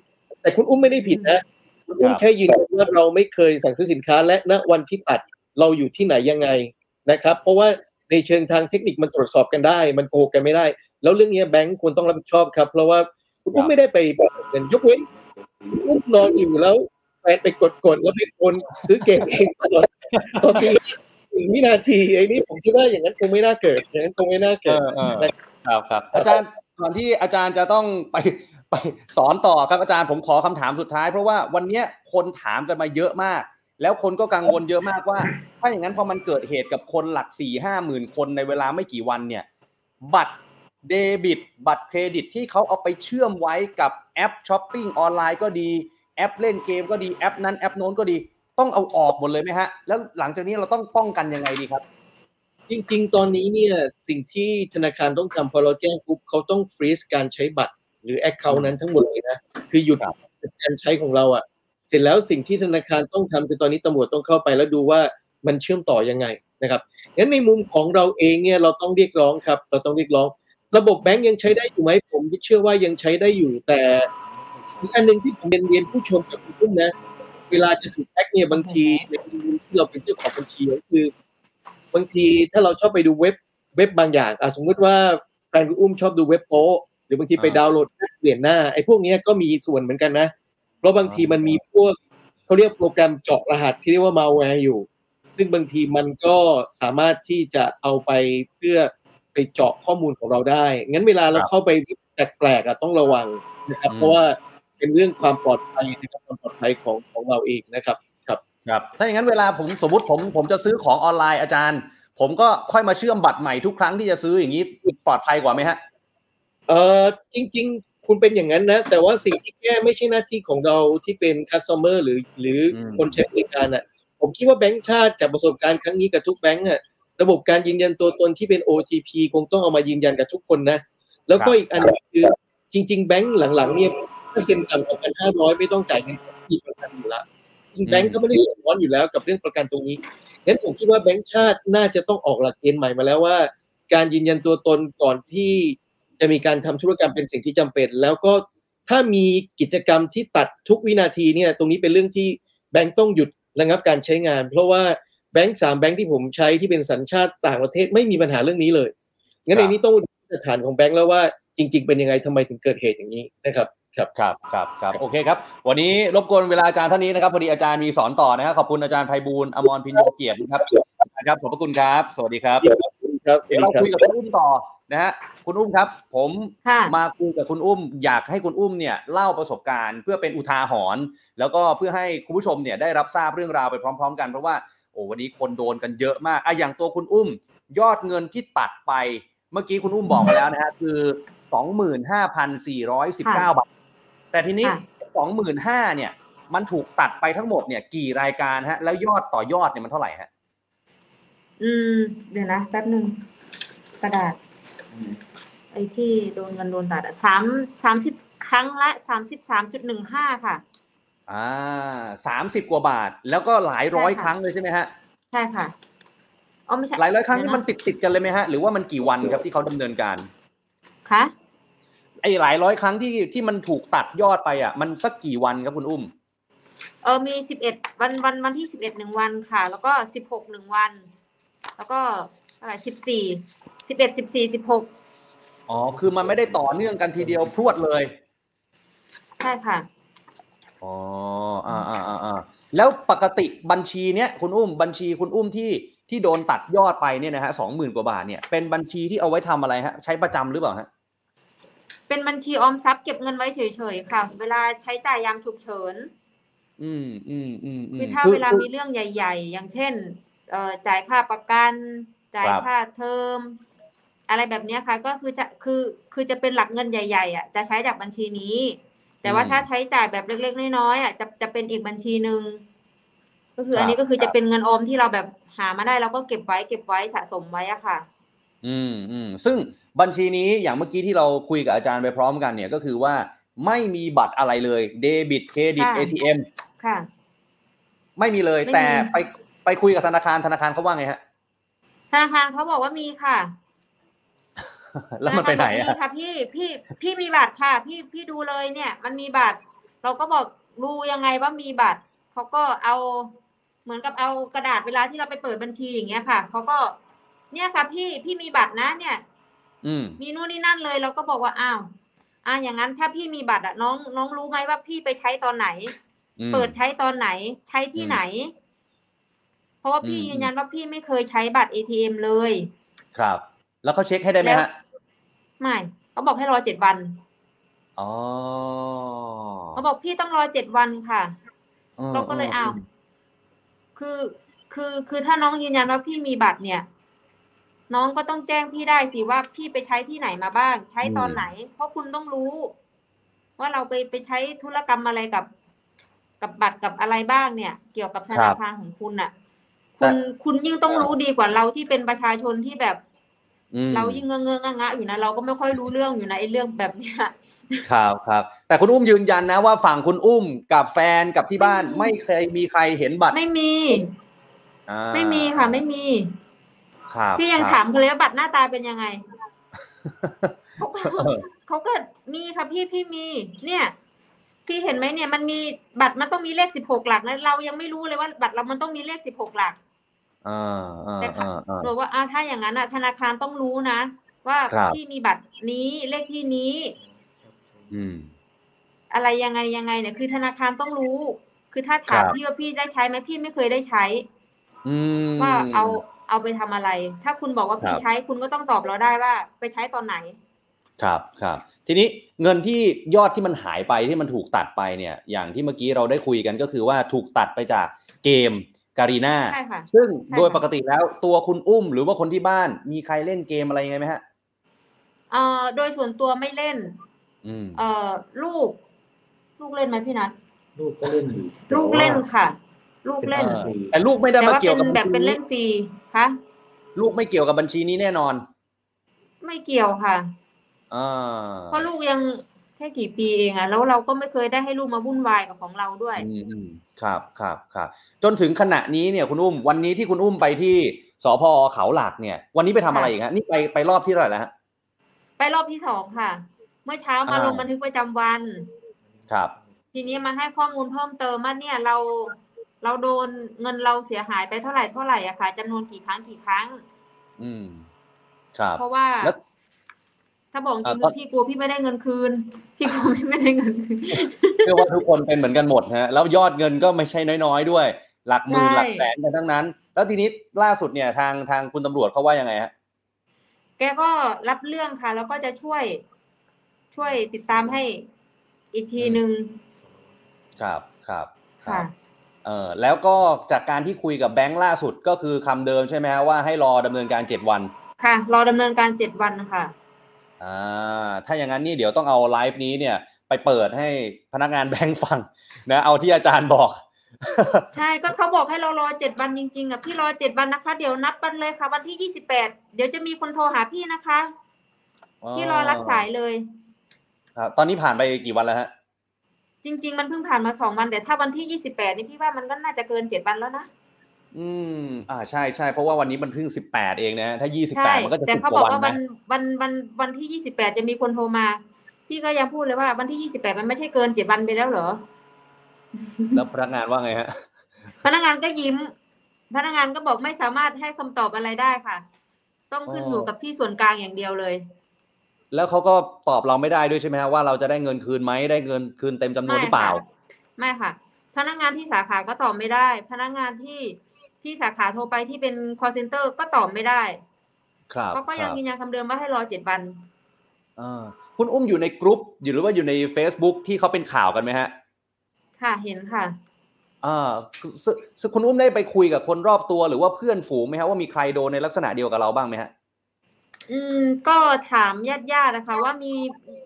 แต่คุณอุ้มไม่ได้ผิดนะคุณอุ้มครับแค่ยืนยันว่าเราไม่เคยสั่งซื้อสินค้า และณวันที่ตัดเราอยู่ที่ไหนยังไงนะครับ เพราะว่าในเชิงทางเทคนิคมันตรวจสอบกันได้ มันโกหกกันไม่ได้ แล้วเรื่องนี้แบงก์ควรต้องรับผิดชอบครับ เพราะว่าคุณอุ้มไม่ได้ไปบอกเงินยกเว้นคุณอุ้มนอนอยู่แล้วแฟนไปกดกดๆแล้วไปโอนซื้อเกมเองตลอดตอนที่หนึ่งวินาทีไอ้นี่ผมคิดว่าอย่างนั้นคงไม่น่าเกิด อย่างนั้นคงไม่น่าเอเกิดอเออครับครับ อาจารย์ ก่อนที่อาจารย์จะต้องไปไปสอนต่อครับอาจารย์ผมขอคำถามสุดท้าย เพราะว่าวันนี้คนถามกันมาเยอะมาก แล้วคนก็กังวลเยอะมากว่า ถ้าอย่างนั้นพอมันเกิดเหตุกับคนหลักสี่ห้าหมื่นคนในเวลาไม่กี่วันเนี่ย บัตรเดบิต บัตรเครดิตที่เขาเอาไปเชื่อมไว้กับแอปช้อปปิ้งออนไลน์ก็ดีแอปเล่นเกมก็ดีแอปนั้นแอปโน้นก็ดี ต้องเอาออกหมดเลยไหมฮะ แล้วหลังจากนี้เราต้องป้องกันยังไงดีครับ จริง ๆ ตอนนี้เนี่ยสิ่งที่ธนาคารต้องทำพอเราแจ้งปุ๊บเขาต้อง freeze การใช้บัตร หรือ account นั้นทั้งหมดเลยนะ คือหยุดครับการใช้ของเราอะ เสร็จแล้วสิ่งที่ธนาคารต้องทำคือตอนนี้ตำรวจต้องเข้าไปแล้วดูว่ามันเชื่อมต่อยังไงนะครับงั้นในมุมของเราเองเนี่ยเราต้องเรียกร้องครับ เราต้องเรียกร้อง ระบบแบงก์ยังใช้ได้อยู่ไหมผมเชื่อว่ายังใช้ได้อยู่แต่อีกอันหนึ่งที่ผมเรียนเรียนผู้ชมกับคุณอุ้มนะ เวลาจะถูกแฮ็กเนี่ยบางทีในมุมที่เราเป็นเจ้าของบัญชีก็คือ บางทีถ้าเราชอบไปดูเว็บเว็บบางอย่างอะสมมุติว่าแฟนคุณอุ้มชอบดูเว็บโป๊หรือบางทีไปอ่าดาวน์โหลดเปลี่ยนหน้าไอ้พวกเนี้ยก็มีส่วนเหมือนกันนะ เพราะบางทีมันมีพวกเขาเรียกโปรแกรมเจาะรหัสที่เรียกว่า malware อยู่ ซึ่งบางทีมันก็สามารถที่จะเอาไปเพื่อไปเจาะข้อมูลของเราได้ งั้นเวลาเราครับเข้าไปแปลกๆอะต้องระวังนะครับอืมเพราะว่าเป็นเรื่องความปลอดภัยนะครับความปลอดภัยของของเราเองนะครับ ครับถ้าอย่างนั้นเวลาผมสมมติผมผมจะซื้อของออนไลน์อาจารย์ ผมก็ค่อยมาเชื่อมบัตรใหม่ทุกครั้งที่จะซื้ออย่างนี้ปลอดภัยกว่าไหมฮะเออจริง ๆ คุณเป็นอย่างนั้นนะ แต่ว่าสิ่งที่แก้ไม่ใช่หน้าที่ของเราที่เป็น customer หรือหรืออมคนใช้บริการอะ ผมคิดว่าแบงก์ชาติจากประสบการณ์ครั้งนี้กับทุกแบงก์อะระบบการยืนยันตัวตนที่เป็น OTP คงต้องเอามายืนยันกับทุกคนนะ แล้วก็อีกอันหนึ่งคือจริง ๆ แบงก์หลังๆเนี่ยถ้าเซ็นต่ำกว่าพันห้าร้อยไม่ต้องจ่ายเงินที่ประกันอยู่ละจ ริงๆแบงก์เขาไม่ได้เดือดร้อนอยู่แล้วกับเรื่องประกันตรงนี้งั้นผมคิดว่าแบงก์ชาติน่าจะต้องออกหลักเกณฑ์ใหม่มาแล้วว่า การยืนยันตัวตนก่อนที่จะมีการทำธุรกรรมเป็นสิ่งที่จำเป็น แล้วก็ถ้ามีกิจกรรมที่ตัดทุกวินาทีเนี่ย ตรงนี้เป็นเรื่องที่แบงก์ต้องหยุดระงับการใช้งาน เพราะว่าแบงก์สามแบงก์ที่ผมใช้ที่เป็นสัญชาติต่างประเทศไม่มีปัญหาเรื่องนี้เลยงั้นในนี้ต้องดูมาตรฐานของแบงก์แล้วว่าจริง ๆ เป็นยังไงทำไมถึงเกิดเหตุอย่างนี้นะครับ ครับครับครับครับโอเคครับ วันนี้รบกวนเวลาอาจารย์ท่านนี้นะครับพอดีอาจารย์มีสอนต่อนะครับขอบคุณอาจารย์ไพบูลย์อมรพินโยเกียรตินะครับนะครับขอบพระคุณครับ สวัสดีครับครับเดี๋ยวเราคุยกับคุณอุ้มต่อนะฮะคุณอุ้มครับ ผมค่ะมาคุยกับคุณอุ้ม อยากให้คุณอุ้มเนี่ยเล่าประสบการณ์เพื่อเป็นอุทาหรณ์แล้วก็เพื่อให้คุณผู้ชมเนี่ยได้รับทราบเรื่องราวไปพร้อม ๆ กันเพราะว่าโอ้วันนี้คนโดนกันเยอะมากอะอย่างตัวคุณอุ้ม ยอดเงินที่ตัดไป เมื่อกี้คุณอุ้มบอกมาแล้วนะฮะคือ 25,419 บาท แต่ทีนี้ค่ะ25,000เนี่ย มันถูกตัดไปทั้งหมดเนี่ย กี่รายการฮะ แล้วยอดต่อยอดเนี่ยมันเท่าไหร่ฮะ อืม เดี๋ยวนะแป๊บหนึ่งกระดาษ ไอ้ที่โดนกันโดนตัดอะสามสามสิบครั้งละสามสิบสามจุดหนึ่งห้าค่ะ อ่าสามสิบกว่าบาท แล้วก็หลายร้อยใช่ค่ะครั้งเลยใช่ไหมฮะ ใช่ค่ะอ๋อไม่ใช่หลายร้อยครั้งนี่เดี๋วะมันติดติดๆกันเลยไหมฮะ หรือว่ามันกี่วันครับที่เขาดำเนินการคะ ไอ้หลายร้อยครั้งที่ที่มันถูกตัดยอดไปอะ มันสักกี่วันครับคุณอุ้ม เออมีสิบเอ็ดวันวันวันที่สิบเอ็ดหนึ่งวันค่ะ แล้วก็สิบหกหนึ่งวัน แล้วก็อะไรสิบสี่สิบเอ็ดสิบสี่สิบหกอ๋อ คือมันไม่ได้ต่อเนื่องกันทีเดียวพรวดเลย ใช่ค่ะ อ๋อ อ่าอ่าอ่าอ่าแล้วปกติบัญชีเนี้ยคุณอุ้มบัญชีคุณอุ้มที่ที่โดนตัดยอดไปเนี่ยนะฮะสองหมื่นกว่าบาทเนี่ยเป็นบัญชีที่เอาไว้ทำอะไรฮะ ใช้ประจำหรือเปล่าฮะ เป็นบัญชีออมทรัพย์เก็บเงินไว้เฉยๆค่ะ เวลาใช้จ่ายยามฉุกเฉิน อืมอืมอืมอืมคือถ้าเวลามีเรื่องใหญ่ ๆ อย่างเช่น เอ่อจ่ายค่าประกัน จ่ายครับค่าเทอม อะไรแบบเนี้ยค่ะ ก็คือจะคือคือจะเป็นหลักเงินใหญ่ๆอะจะใช้จากบัญชีนี้ แต่ว่าถ้าใช้จ่ายแบบเล็กๆน้อยๆอะจะจะเป็นอีกบัญชีหนึ่งก็คืออันนี้ก็คือจะเป็นเงินออมที่เราแบบหามาได้เราก็เก็บไว้เก็บไว้สะสมไว้อะค่ะ อืมอืมซึ่ง บัญชีนี้อย่างเมื่อกี้ที่เราคุยกับอาจารย์ไปพร้อมกันเนี่ยก็คือว่าไม่มีบัตรอะไรเลยเดบิตเครดิตค่ะ ATM ค่ะ ไม่มีเลยไม่มีแต่ไปไปคุยกับธนาคารธนาคารเขาว่าไงฮะธนาคารเขาบอกว่ามีค่ะ แล้วมันไปไหนธาอะคารบอกมีค่ะพี่พี่พี่มีบัตรค่ะ พี่พี่ดูเลยเนี่ย มันมีบัตร เราก็บอกดูยังไงว่ามีบัตรเขาก็เอาเหมือนกับเอากระดาษเวลาที่เราไปเปิดบัญชีอย่างเงี้ยค่ะเขาก็ เนี่ยค่ะ พี่พี่มีบัตรนะเนี่ยอื มมีนู่นนี่นั่นเลยเราก็บอกว่าอ้าวอ่าอย่างนั้นถ้าพี่มีบัตรอะน้องน้องรู้ไหมว่าพี่ไปใช้ตอนไหนอืมเปิดใช้ตอนไหน ใช้ที่อืมไหน เพราะว่าพี่อืมยืนยันว่าพี่ไม่เคยใช้บัตร ATM เลย ครับ แล้วเขาเช็คให้ได้ไหมแล้วฮะไม่เขาบอกให้รอเจ็ดวันอ๋อเขาบอกพี่ต้องรอเจ็ดวันค่ะออเราก็เลยออ้าวคือคือคือถ้าน้องยืนยันว่าพี่มีบัตรเนี่ย น้องก็ต้องแจ้งพี่ได้สิว่าพี่ไปใช้ที่ไหนมาบ้าง ใช้ตอนไหน เพราะคุณต้องรู้ ว่าเราไปไปใช้ธุรกรรมอะไรกับ กับบัตรกับอะไรบ้างเนี่ย เกี่ยวกับธนาคารของคุณน่ะ คุณคุณยิ่งต้องรู้ดีกว่าเราที่เป็นประชาชนที่แบบอืมเรายิ่งเงอะเงอะงะงะอยู่นะเราก็ไม่ค่อยรู้เรื่องอยู่นะไอ้เรื่องแบบเนี้ยครับครับแต่คุณอุ้มยืนยันนะว่าฝั่งคุณอุ้มกับแฟนกับที่บ้านไม่มีไม่เคยมีใครเห็นบัตร ไม่มีอ่าไม่มีค่ะ ไม่มี ครับพี่ยังครับถามเขาเลยว่าบัตรหน้าตาเป็นยังไงเขาก็เออเขาก็มีค่ะพี่พี่มี เนี่ยพี่เห็นไหมเนี่ยมันมีบัตรมันต้องมีเลขสิบหกหลักนะเรายังไม่รู้เลยว่าบัตรเรามันต้องมีเลขสิบหกหลักอ่าอ่าแต่อ่าอ่าบอกว่าอ้าวถ้าอย่างนั้นอะ ธนาคารต้องรู้นะ ว่าครับพี่มีบัตรนี้เลขที่นี้ อืม อะไรยังไงยังไงเนี่ยคือธนาคารต้องรู้ คือถ้าถามครับพี่ว่าพี่ได้ใช้ไหมพี่ไม่เคยได้ใช้อืมว่าเอา เอาไปทำอะไร ถ้าคุณบอกว่าพี่ครับใช้คุณก็ต้องตอบเราได้ว่า ไปใช้ตอนไหน ครับครับ ทีนี้เงินที่ยอดที่มันหายไปที่มันถูกตัดไปเนี่ย อย่างที่เมื่อกี้เราได้คุยกันก็คือว่าถูกตัดไปจากเกมการีนาใช่ค่ะซึ่งใช่ค่ะโดยปกติแล้วตัวคุณอุ้มหรือว่าคนที่บ้านมีใครเล่นเกมอะไรยังไงไหมฮะเอ่อโดยส่วนตัวไม่เล่นอืมเอ่อลูก ลูกเล่นไหมพี่นัทลูกก็เล่นอยู่แต่ลูกว่าเล่นค่ะ ลูกเล่นเออแต่ลูกไม่ได้แต่มาว่าเกี่เป็ยวนกับแบบบัญชีเป็นนี้เล่นฟรีคะลูกไม่เกี่ยวกับบัญชีนี้แน่นอน ไม่เกี่ยวค่ะอ่าเพราะลูกยังแค่กี่ปีเองอะแล้วเราก็ไม่เคยได้ให้ลูกมาวุ่นวายกับของเราด้วยอืมอืมครับครับครับจนถึงขณะนี้เนี่ยคุณอุ้ม วันนี้ที่คุณอุ้มไปที่สพเขาหลักเนี่ย วันนี้ไปทำอะไรอีกฮะนี่ไปไปรอบที่เท่าไหร่แล้วฮะไปรอบที่สองค่ะ เมื่อเช้ามาอ่าลงบันทึกประจำวัน ครับ ทีนี้มาให้ข้อมูลเพิ่มเติมว่าเนี่ยเรา เราโดนเงินเราเสียหายไปเท่าไหร่เท่าไหร่อะค่ะจำนวนกี่ครั้งกี่ครั้ง อืม ครับ เพราะว่าแล้วถ้าบอกจริงอ่าคือพี่กลัวพี่ไม่ได้เงินคืน พี่กลัวพี่ไม่ได้เงินคืนเชื่อว่าทุกคนเป็นเหมือนกันหมดฮะ แล้วยอดเงินก็ไม่ใช่น้อยๆด้วย หลักหมื่นใช่หลักแสนกันทั้งนั้น แล้วทีนี้ล่าสุดเนี่ยทางทางคุณตำรวจเขาว่ายังไงฮะแกก็รับเรื่องค่ะ แล้วก็จะช่วย ช่วยติดตามให้อีกทีหนึ่งครับครับครัค่ะบ เออแล้วก็จากการที่คุยกับแบงค์ล่าสุดก็คือคำเดิมใช่ไหมฮะว่าให้รอดำเนินการเจ็ดวัน ค่ะ รอดำเนินการเจ็ดวันค่ะอ่าถ้าอย่างนั้นนี่เดี๋ยวต้องเอาไลฟ์นี้เนี่ย ไปเปิดให้พนักงานแบงค์ฟังนะเอาที่อาจารย์บอก ใช่ก็เขาบอกให้เรารอเจ็ดวันจริงๆอะพี่รอเจ็ดวันนะคะ เดี๋ยวนับกันเลยค่ะ วันที่ยี่สิบแปดเดี๋ยวจะมีคนโทรหาพี่นะคะพี่รอรับสายเลยครับตอนนี้ผ่านไปกี่วันแล้วฮะ จริง ๆ มันเพิ่งผ่านมาสองวัน แต่ถ้าวันที่ยี่สิบแปดนี่พี่ว่ามันก็น่าจะเกินเจ็ดวันแล้วนะอืม อ่าใช่ใช่เพราะว่าวันนี้มันเพิ่งสิบแปดเองนะ ถ้ายี่สิบแปใช่ดมันก็จะแต่สิบเขากบอกว่าวันว่าวันะนวันวันวันที่ยี่สิบแปดจะมีคนโทรมา พี่ก็ยังพูดเลยว่าวันที่ยี่สิบแปดมันไม่ใช่เกินเจ็ดวันไปแล้วเหรอ แล้วพนักงานว่าไงฮะ พนักงานก็ยิ้ม พนักงานก็บอกไม่สามารถให้คำตอบอะไรได้ค่ะ ต้องขึ้นอ๋อออยู่กับที่ส่วนกลางอย่างเดียวเลย แล้วเขาก็ตอบเราไม่ได้ด้วยใช่ไหมฮะว่าเราจะได้เงินคืนไหมได้เงินคืนเต็มจำนวนหรือเปล่าไม่ค่ะไม่ค่ะ พนักงานที่สาขาก็ตอบไม่ได้ พนักงานที่ที่สาขาโทรไปที่เป็น call center ก็ตอบไม่ได้ ครับเขาก็ยังครับยืนยันคำเดิมว่าให้รอเจ็ดวันอ่าคุณอุ้มอยู่ในกรุ๊ปอยู่หรือว่าอยู่ใน Facebook ที่เขาเป็นข่าวกันไหมฮะ ค่ะเห็นค่ะอ่าคือซึ่งซึ่งคุณอุ้มได้ไปคุยกับคนรอบตัวหรือว่าเพื่อนฝูงไหมฮะว่ามีใครโดนในลักษณะเดียวกับเราบ้างไหมฮะ อืมก็ถามญาติญาติๆนะคะ ว่ามี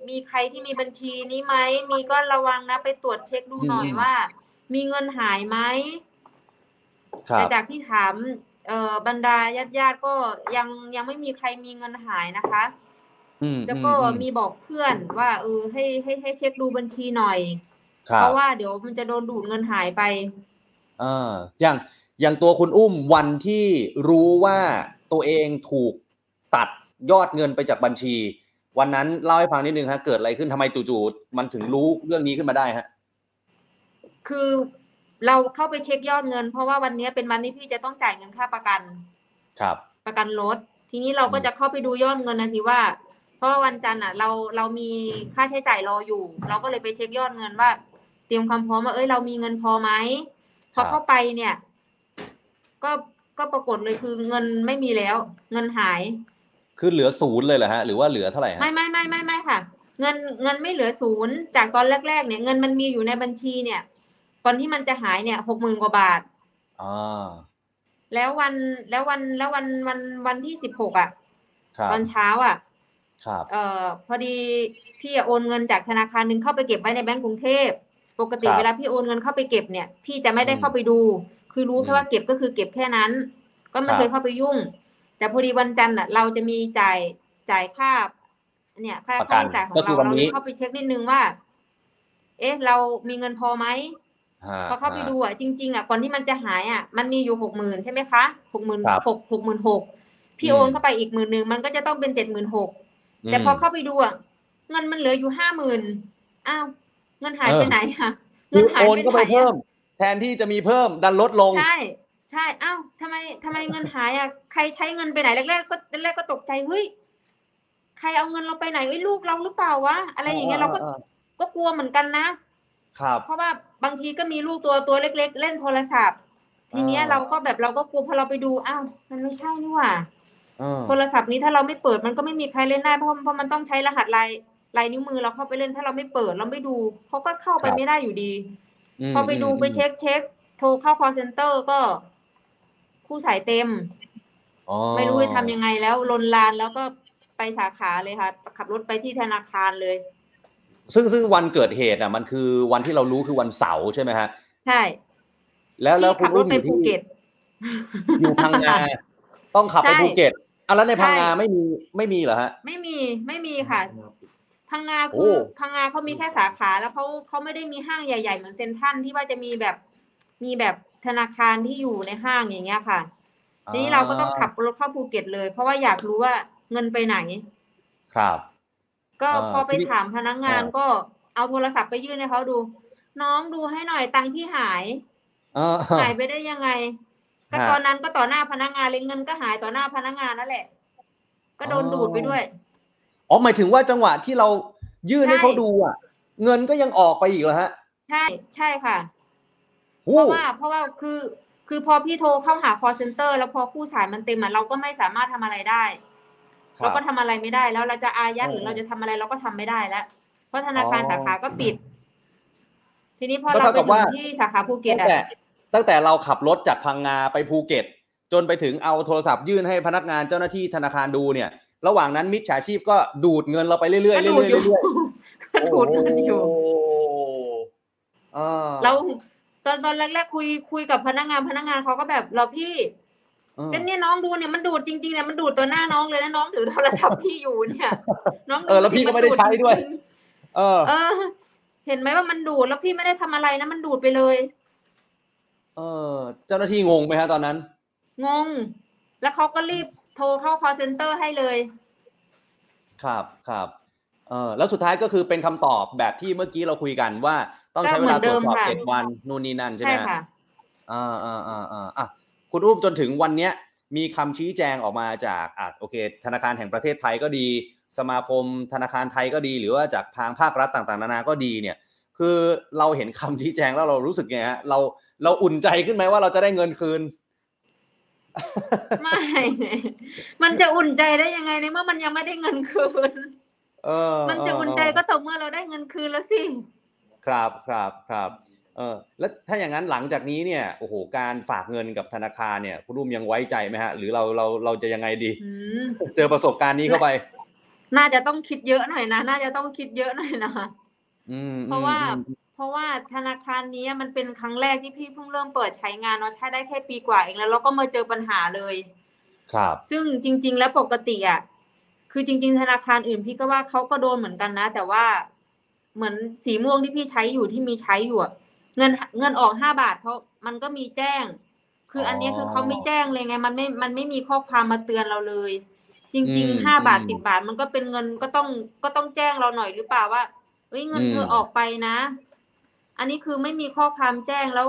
มีใครที่มีบัญชีนี้ไหมมีก็ระวังนะไปตรวจเช็คดูหน่อยอืม ว่า มีเงินหายไหมครัแต่บ จากที่ถาม เอ่อบรรดาญาติญาติๆก็ยังยังไม่มีใครมีเงินหายนะคะ อืมแล้วก็อือืมีบอกเพื่อนว่าเออให้ให้ให้เช็คดูบัญชีหน่อยครับเพราะว่าเดี๋ยวมันจะโดนดูดเงินหายไปอ่าอย่างอย่างตัวคุณอุ้มวันที่รู้ว่าตัวเองถูกตัด ยอดเงินไปจากบัญชี วันนั้นเล่าให้ฟังนิดนึงฮะเกิดอะไรขึ้นทำไมจู่ๆมันถึงรู้เรื่องนี้ขึ้นมาได้ฮะคือเราเข้าไปเช็คยอดเงิน เพราะว่าวันนี้เป็นวันที่พี่จะต้องจ่ายเงินค่าประกัน ครับ ประกันรถ ทีนี้เราก็จะเข้าไปดูยอดเงินนะสิว่า เพราะว่าวันจันทร์อะ เราเรามีค่าใช้จ่ายรออยู่ เราก็เลยไปเช็คยอดเงินว่า เตรียมความพร้อมว่าเอ้ยเรามีเงินพอไหมพอเข้าไปเนี่ย ก็ก็ปรากฏเลยคือเงินไม่มีแล้ว เงินหาย คือเหลือศูนย์เลยเหรอฮะ หรือว่าเหลือเท่าไหร่ฮะ ไม่ไม่ไม่ไม่ไม่ค่ะ เงินเงินไม่เหลือศูนย์จากตอนแรก ๆ เนี่ย เงินมันมีอยู่ในบัญชีเนี่ยก่อนที่มันจะหายเนี่ยหกหมื่นกว่าบาท อ่า แล้ววันแล้ววันแล้ววันวันวันที่สิบหกอะ ครับ ตอนเช้าอะ ครับ เอ่อพอดีพี่โอนเงินจากธนาคารหนึ่งเข้าไปเก็บไว้ในแบงก์กรุงเทพปกติครับเวลาพี่โอนเงินเข้าไปเก็บเนี่ย พี่จะไม่ได้อืมเข้าไปดู คือรู้อืมแค่ว่าเก็บก็คือเก็บแค่นั้น ก็ไม่ครับ เคยเข้าไปยุ่ง แต่พอดีวันจันทร์อะเราจะมีจ่ายจ่ายค่า เนี่ยค่าประกัค่านใช้จ่ายของก็คืเราอวันเราเลนี้ยเข้าไปเช็คนิดนึงว่า เอ๊ะ เรามีเงินพอไหมฮะพอเข้าไปฮะดูอะจริงๆอะก่อนที่มันจะหายอะมันมีอยู่หกหมื่นใช่ไหมคะหกหมื่นครับหกหกหมื่นหกพี่อืม โอนเข้าไปอีกหมื่นหนึ่งมันก็จะต้องเป็นเจ็ดหมื่นหก แต่พอเข้าไปดูอะเงินมันเหลืออยู่ห้าหมื่นอ้าว เงินหายเออไปไหนอะคืเงินอหายโอนไปเข้าไหไปนเพิ่มอะแทนที่จะมีเพิ่มดันลดลง ใช่ ใช่อ้าวทำไมทำไมเงินหายอะใครใช้เงินไปไหนแรกๆก็แรกๆก็ตกใจเฮ้ยใครเอาเงินเราไปไหนเอ้ยลูกเราหรือเปล่าวะอะไรอย่างเงี้ยเราก็ก็กลัวเหมือนกันนะครับ เพราะว่าบางทีก็มีลูกตัวตัวเล็ก ๆ เล่นโทรศัพท์ ทีเนี้ยอ่าเราก็แบบเราก็กลัวพอเราไปดูอ้าวมันไม่ใช่นี่หว่าเออโทรศัพท์นี้ถ้าเราไม่เปิดมันก็ไม่มีใครเล่นได้เพราะเพราะมันต้องใช้รหัสลายลายนิ้วมือเราเข้าไปเล่นถ้าเราไม่เปิดเราไม่ดูเขาก็เข้าไปไม่ได้อยู่ดีมพอไปดูมไปเช็คเช็คโทรเข้า call center ก็ คู่สายเต็ม อ๋อไม่รู้จะทำยังไงแล้วลนลานแล้วก็ไปสาขาเลยค่ะ ขับรถไปที่ธนาคารเลย ซึ่งซึ่งวันเกิดเหตุอะ มันคือวันที่เรารู้คือวันเสาร์ใช่ไหมฮะ ใช่แล้วแล้วพี่คุขัณบรอุ้ถมอไปยู่ภูที่เก็ต อยู่พังงา ต้องขับไปใช่ภูเก็ตอะแล้วในพังงาใช่ ไม่มีไม่มีเหรอฮะ ไม่มีไม่มีค่ะ พังงาโอ้ คือพังงาเขามีแค่สาขาแล้วเขาเขาไม่ได้มีห้างใหญ่ ๆ เหมือนเซ็นทรัลที่ว่าจะมีแบบมีแบบ ธนาคารที่อยู่ในห้างอย่างเงี้ยค่ะทีนี้เราก็ต้องขับรถเข้าภูเก็ตเลย เพราะว่าอยากรู้ว่าเงินไปไหน ครับ ก็อ่าพอไปทีนี้ถามพนักงานอ่าก็เอาโทรศัพท์ไปยื่นให้เขาดู น้องดูให้หน่อยตังค์พี่หายเออหายไปได้ยังไง ก็ฮะตอนนั้นก็ต่อหน้าพนักงานเลยเงินก็หายต่อหน้าพนักงานนั่นแหละ ก็โดนอ๋อดูดไปด้วยอ๋อหมายถึงว่าจังหวะที่เรายื่นให้ใช่เขาดูอะ เงินก็ยังออกไปอีกเหรอฮะ ใช่ใช่ค่ะหู้ เพราะว่าเพราะว่าคือคือพอพี่โทรเข้าหา call center แล้วพอคู่สายมันเต็มอะเราก็ไม่สามารถทำอะไรได้ครัเราบก็ทำอะไรไม่ได้ แล้วเราจะอายัดเออหรือเราจะทำอะไรเราก็ทำไม่ได้แล้ว เพราะธนาคารอ๋อสาขาก็ปิด ทีนี้พอก็เราเท่าไปกับถึว่างที่สาขาภูเก็ตตั้งอะแต่ตั้งแต่เราขับรถจากพังงาไปภูเก็ต จนไปถึงเอาโทรศัพท์ยื่นให้พนักงานเจ้าหน้าที่ธนาคารดูเนี่ย ระหว่างนั้นมิจฉาชีพก็ดูดเงินเราไปเรื่อยๆเรื่อยก็ๆดูดอยู่เรื่อยก็ดูดเงินอยู่โอ้อ่าเรา ตอนตอนแรกๆคุยคุยกับพนักงานพนักงานเขาก็แบบเราพี่เออก็เนี่ยน้องดูเนี่ยมันดูดจริงๆเนี่ยมันดูดตัวหน้าน้องเลยนะน้องถือโทรศัพท์พี่อยู่เนี่ย น้องเออแล้วพี่ก็ไม่ได้ใช้ด้วยจริงเออๆเออ เห็นไหมว่ามันดูดแล้วพี่ไม่ได้ทำอะไรนะมันดูดไปเลย เออ เจ้าหน้าที่งงไหมฮะตอนนั้น งง แล้วเขาก็รีบโทรเข้า call center ให้เลย ครับครับ เออแล้วสุดท้ายก็คือเป็นคำตอบแบบที่เมื่อกี้เราคุยกันว่า ต้องใช้เวลาตรวจสอบก็เหมือนเดิมค่ะเจ็ดวันนู่นนี่นั่นใช่ไหใช่มฮะค่ะอ่าอ่าอ่าอ่าอะคุณรูปจนถึงวันเนี้ยมีคำชี้แจงออกมาจากอะโอเค ธนาคารแห่งประเทศไทยก็ดี สมาคมธนาคารไทยก็ดี หรือว่าจากทางภาครัฐต่างๆ นานาก็ดีเนี่ย คือเราเห็นคำชี้แจงแล้วเรารู้สึกไงฮะเราเราอุ่นใจขึ้นไหมว่าเราจะได้เงินคืนไม่ มันจะอุ่นใจได้ยังไงในเมื่อมันยังไม่ได้เงินคืน เออมันจะอุ่นใจก็ต่อเมื่อเราได้เงินคืนแล้วสิ ครับครับครับเออแล้วถ้าอย่างนั้นหลังจากนี้เนี่ยโอ้โหการฝากเงินกับธนาคารเนี่ยคุณรุ่มยังไว้ใจไหมฮะ หรือเราเราเราจะยังไงดีอืมเจอประสบการณ์นี้เข้าไป น่าจะต้องคิดเยอะหน่อยนะน่าจะต้องคิดเยอะหน่อยนะอืมเพราะว่าอืมเพราะว่าธนาคารนี้มันเป็นครั้งแรกที่พี่เพิ่งเริ่มเปิดใช้งานเนาะใช้ได้แค่ปีกว่าเองแล้วเราก็มาเจอปัญหาเลย ครับ ซึ่งจริง ๆ แล้วปกติอะ คือจริง ๆ ธนาคารอื่นพี่ก็ว่าเขาก็โดนเหมือนกันนะ แต่ว่าเหมือนสีม่วงที่พี่ใช้อยู่ที่มีใช้อยู่อะเงินเงินออกห้าบาทเขามันก็มีแจ้ง คืออันเนี้ยคือเขาไม่แจ้งเลยไง มันไม่มันไม่มีข้อความมาเตือนเราเลย จริงๆห้าบาทสิบบาทมันก็เป็นเงินก็ต้องก็ต้องแจ้งเราหน่อยหรือเปล่าว่าเอ้ยเงินเธอออกไปนะ อันนี้คือไม่มีข้อความแจ้งแล้ว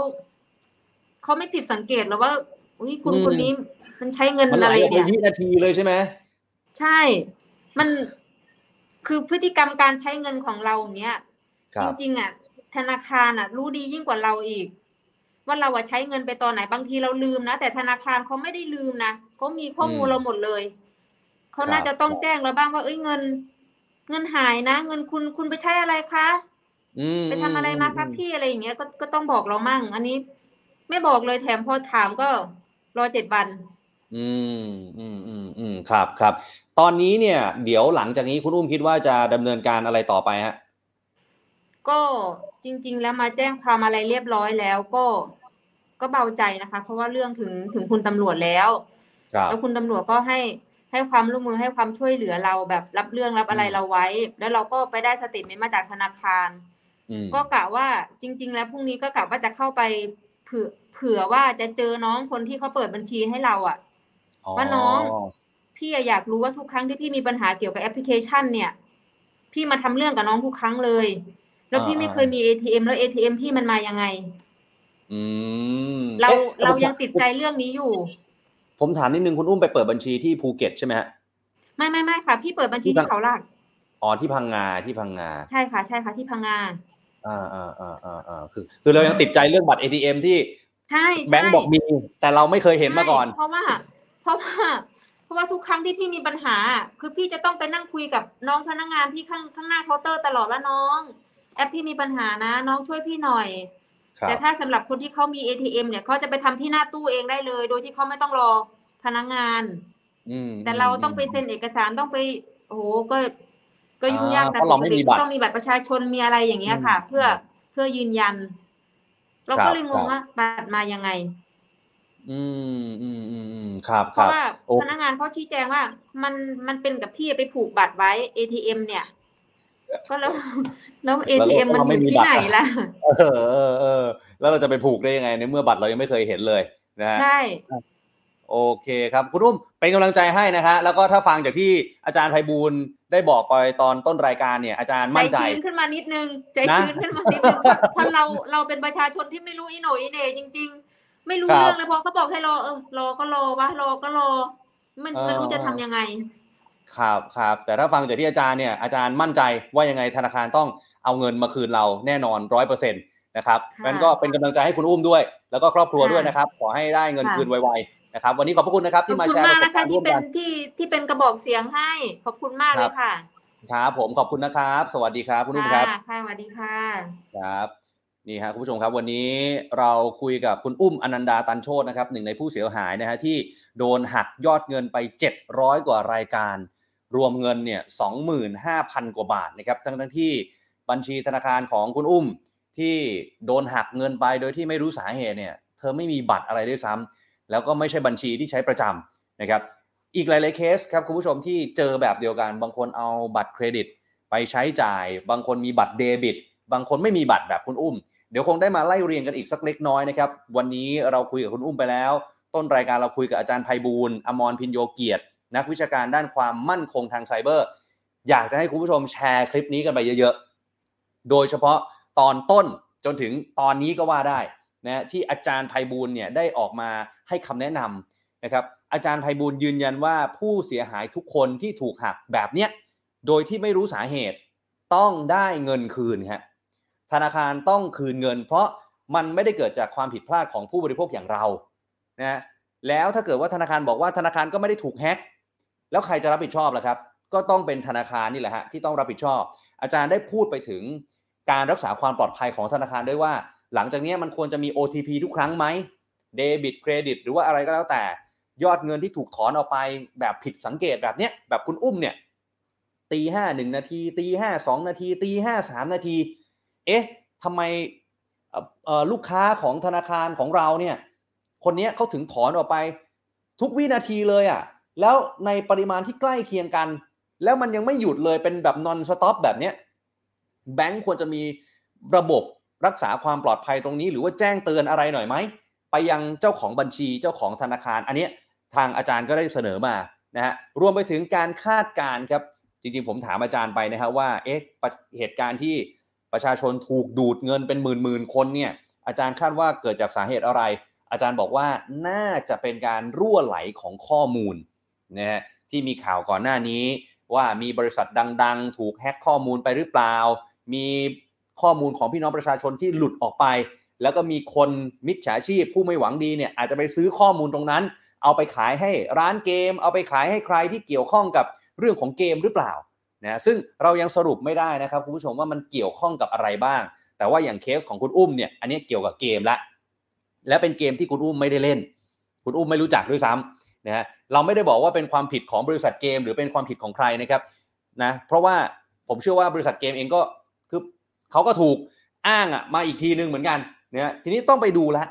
เขาไม่ผิดสังเกตหรอว่าอุ้ยคุณคนนี้มันใช้เงินมันไหอะลไรออกไปเนี่ย วินาทีเลยใช่ไหม ใช่ มันคือพฤติกรรมการใช้เงินของเราอย่างเนี้ยครัจบริงๆอะ ธนาคารอะ รู้ดียิ่งกว่าเราอีก ว่าเราอะใช้เงินไปตอนไหนบางทีเราลืมนะแต่ธนาคารเขาไม่ได้ลืมนะเขามีข้อมูลอืมเราหมดเลยเขาน่าครับจะต้องแจ้งเราบ้างว่าเอ้ยเงิน เงินหายนะเงินคุณคุณไปใช้อะไรคะอืมไปทำอะไรมาครับพี่อะไรอย่างเงี้ยก็ก็ต้องบอกเรามั่ง อันนี้ ไม่บอกเลยแถมพอถามก็รอเจ็ดวัน อืมอืมอืมอืมครับครับ ตอนนี้เนี่ย เดี๋ยวหลังจากนี้คุณอุ้มคิดว่าจะดำเนินการอะไรต่อไปฮะก็จริง ๆ แล้วมาแจ้งความอะไรเรียบร้อยแล้วก็ ก็เบาใจนะคะ เพราะว่าเรื่องถึงถึงคุณตำรวจแล้วครับแล้วคุณตำรวจก็ให้ให้ความร่วมมือให้ความช่วยเหลือเราแบบรับเรื่องรับอะไรอืมเราไว้ แล้วเราก็ไปได้สติเมนต์มาจากธนาคารอืมก็กะว่าจริง ๆ แล้วพรุ่งนี้ก็กะว่าจะเข้าไปเผื่อเผื่อว่าจะเจอน้องคนที่เขาเปิดบัญชีให้เราอะว่าน้อง พี่อะอยากรู้ว่าทุกครั้งที่พี่มีปัญหาเกี่ยวกับแอปพลิเคชัน เนี่ย พี่มาทำเรื่องกับน้องทุกครั้งเลย แล้วพี่ไม่เคยมี ATM แล้ว ATM พี่มันมายังไง อืมเราอ๊ะเรายังติดใจเรื่องนี้อยู่ ผมถามนิดนึงคุณอุ้มไปเปิดบัญชีที่ภูเก็ตใช่ไหมฮะไม่ไม่ไม่ค่ะ พี่เปิดบัญชีที่ที่เขาหลักอ๋อที่พังงาที่พังงา ใช่ค่ะ ใช่ค่ะที่พังงาอ่าอ่าอ่าอ่าอ่าคือ คือเรายังติดใจเรื่องบัตร ATM ที่ใช่แบงก์บอกมีแต่เราไม่เคยเห็นมาก่อนใช่เพราะว่า เพราะว่า เพราะว่าทุกครั้งที่พี่มีปัญหา คือพี่จะต้องไปนั่งคุยกับน้องพนักงานที่ข้างข้างหน้าเคาน์เตอร์ตลอดว่าน้อง แอปพี่มีปัญหานะ น้องช่วยพี่หน่อยครับแต่ถ้าสำหรับคนที่เขามี ATM เนี่ยเขาจะไปทำที่หน้าตู้เองได้เลย โดยที่เขาไม่ต้องรอพนักงานอืมแต่เราต้องไปเซ็นเอกสารต้องไปโอ้โหก็ก็ยุ่งยากอ่าแต่เพราะปเรากไม่ติมีบัตรต้องมีบัตรประชาชนมีอะไรอย่างเงี้ยค่ะอืมเพื่อเพื่อยืนยัน เราครัก็บเลยงงครับว่าบัตรมายังไง อืมอืมอืมอืมครับเพครัราะบว่าโอ้พนักงานเขาชี้แจงว่า มันมันเป็นกับพี่ไปผูกบัตรไว้ ATM เนี่ย ก็แล้วแล้ว ATM มันอยู่ที่ไหนล่ะ เออเออเออแล้วเราจะไปผูกได้ยังไงในเมื่อบัตรเรายังไม่เคยเห็นเลยนะฮะ ใช่ โอเคครับคุณอุ้มเป็นกำลังใจให้นะฮะแล้วก็ถ้าฟังจากที่อาจารย์ไพบูลย์ได้บอกไปตอนต้นรายการเนี่ย อาจารย์ใจมั่นใจ ชื้นขึ้นมานิดนึง ใจนะ ชื้นขึ้นมานิดนึงเพราะเพราะเราเราเป็นประชาชนที่ไม่รู้อีโหนอีเหน่จริง ๆ ไม่รู้ครับ เรื่องเลยพอเขาบอกให้รอเออรอก็รอวะรอก็รอ มันเออ ไม่รู้จะทำยังไง ครับครับแต่ถ้าฟังจากที่อาจารย์เนี่ยอาจารย์มั่นใจว่ายังไงธนาคารต้องเอาเงินมาคืนเราแน่นอนร้อยเปอร์เซ็นต์นะครับค่ะงั้นก็เป็นกำลังใจให้คุณอุ้มด้วย แล้วก็ครอบครัวค่ะด้วยนะครับขอให้ได้เงินค่ะ คืนไวๆนะครับวันนี้ขอบพระคุณนะครับขอบที่มาคุณแชร์ปมากระสบนะกาคะ รณ์ร่ที่วมเป็นกันที่ที่เป็นกระบอกเสียงให้ ขอบคุณมากเลครัยบค่ะครับผมขอบคุณนะครับ สวัสดีครับคุณอุ้มครับค่ะค่ะสวัสดีค่ะ ครับ นี่ฮะคุณผู้ชมครับวันนี้เราคุยกับคุณอุ้มอนันดาตันโชตนะครับหนึ่งในผู้เสียหายนะฮะที่โดนหักยอดเงินไป 700 กว่ารายการ รวมเงินเนี่ย25,000 กว่าบาทนะครับทั้งทั้งที่บัญชีธนาคารของคุณอุ้มที่โดนหักเงินไปโดยที่ไม่รู้สาเหตุเนี่ยเธอไม่มีบัตรอะไรด้วยซ้ำแล้วก็ไม่ใช่บัญชีที่ใช้ประจำนะครับอีกหลายๆเคสครับคุณผู้ชมที่เจอแบบเดียวกัน บางคนเอาบัตรเครดิต ไปใช้จ่าย บางคนมีบัตรเดบิต บางคนไม่มีบัตรแบบคุณอุ้ม ดี๋ยวคงได้มาไล่เรียงกันอีกสักเล็กน้อยนะครับ วันนี้เราคุยกับคุณอุ้มไปแล้ว ต้นรายการเราคุยกับอาจารย์ไพบูลอมรพินโยเกียรติ นักวิชาการด้านความมั่นคงทางไซเบอร์ อยากจะให้คุณผู้ชมแชร์คลิปนี้กันไปเยอะๆ โดยเฉพาะตอนต้นจนถึงตอนนี้ก็ว่าได้นะที่อาจารย์ไพบูลเนี่ยได้ออกมาให้คำแนะนำนะครับอาจารย์ไพบูลยืนยันว่าผู้เสียหายทุกคนที่ถูกหักแบบเนี้ยโดยที่ไม่รู้สาเหตุต้องได้เงินคืนครับ ธนาคารต้องคืนเงิน เพราะมันไม่ได้เกิดจากความผิดพลาดของผู้บริโภคอย่างเรานะแล้วถ้าเกิดว่าธนาคารบอกว่าธนาคารก็ไม่ได้ถูกแฮ็กแล้วใครจะรับผิดชอบล่ะครับ ก็ต้องเป็นธนาคารนี่แหละฮะที่ต้องรับผิดชอบ อาจารย์ได้พูดไปถึงการรักษาความปลอดภัยของธนาคารด้วยว่า หลังจากนี้มันควรจะมี OTP ทุกครั้งไหมเดบิตเครดิตหรือว่าอะไรก็แล้วแต่ ยอดเงินที่ถูกถอนออกไปแบบผิดสังเกตแบบเนี้ยแบบคุณอุ้มเนี่ยตีห้าหนึ่งนาทีตีห้าสองนาทีตีห้าสามนาที เอ๊ะทำไมลูกค้าของธนาคารของเราเนี่ย คนนี้เขาถึงถอนออกไปทุกวินาทีเลยอะ่ะ แล้วในปริมาณที่ใกล้เคียงกัน แล้วมันยังไม่หยุดเลยเป็นแบบนอนสต็อปแบบเนี้ยแบงก์ควรจะมีระบบรักษาความปลอดภัยตรงนี้ หรือว่าแจ้งเตือนอะไรหน่อยไหม ไปยังเจ้าของบัญชีเจ้าของธนาคาร อันนี้ทางอาจารย์ก็ได้เสนอมานะฮะรวมไปถึงการคาดการณ์ครับ จริงๆผมถามอาจารย์ไปนะครับว่าเอ๊ะเหตุการณ์ที่ ประชาชนถูกดูดเงินเป็นหมื่นหมื่นคนเนี่ยอาจารย์คาดว่าเกิดจากสาเหตุอะไร อาจารย์บอกว่าน่าจะเป็นการรั่วไหลของข้อมูลนะฮะที่มีข่าวก่อนหน้านี้ ว่ามีบริษัทดัง ๆ ถูกแฮ็กข้อมูลไปหรือเปล่า มีข้อมูลของพี่น้องประชาชนที่หลุดออกไป แล้วก็มีคนมิจฉาชีพผู้ไม่หวังดีเนี่ยอาจจะไปซื้อข้อมูลตรงนั้น เอาไปขายให้ร้านเกม เอาไปขายให้ใครที่เกี่ยวข้องกับเรื่องของเกมหรือเปล่า นะซึ่งเรายังสรุปไม่ได้นะครับคุณผู้ชมว่ามันเกี่ยวข้องกับอะไรบ้าง แต่ว่าอย่างเคสของคุณอุ้มเนี่ยอันนี้เกี่ยวกับเกมละและเป็นเกมที่คุณอุ้มไม่ได้เล่น คุณอุ้มไม่รู้จักด้วยซ้ำนะฮะเราไม่ได้บอกว่าเป็นความผิดของบริษัทเกม หรือเป็นความผิดของใครนะครับนะเพราะว่าผมเชื่อว่าบริษัทเกมเองก็คือเขาก็ถูกอ้างอะมาอีกทีนึงเหมือนกันนะทีนี้ต้องไปดูละ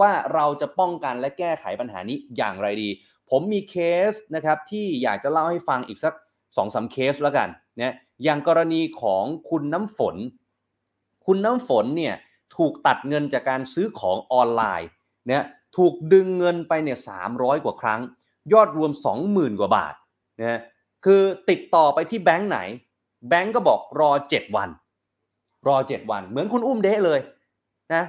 ว่าเราจะป้องกันและแก้ไขปัญหานี้อย่างไรดี ผมมีเคสนะครับที่อยากจะเล่าให้ฟังอีกสัก สองสาเคสแล้วกันเนี่ยอย่างกรณีของคุณน้ำฝน คุณน้ำฝนเนี่ยถูกตัดเงินจากการซื้อของออนไลน์เนี่ยถูกดึงเงินไปเนี่ยสามร้อยกว่าครั้ง ยอดรวม 20,000 กว่าบาทนะคือติดต่อไปที่แบงค์ไหน แบงค์ก็บอกรอ 7 วัน รอ 7 วัน เหมือนคุณอุ้มเดะเลยนะ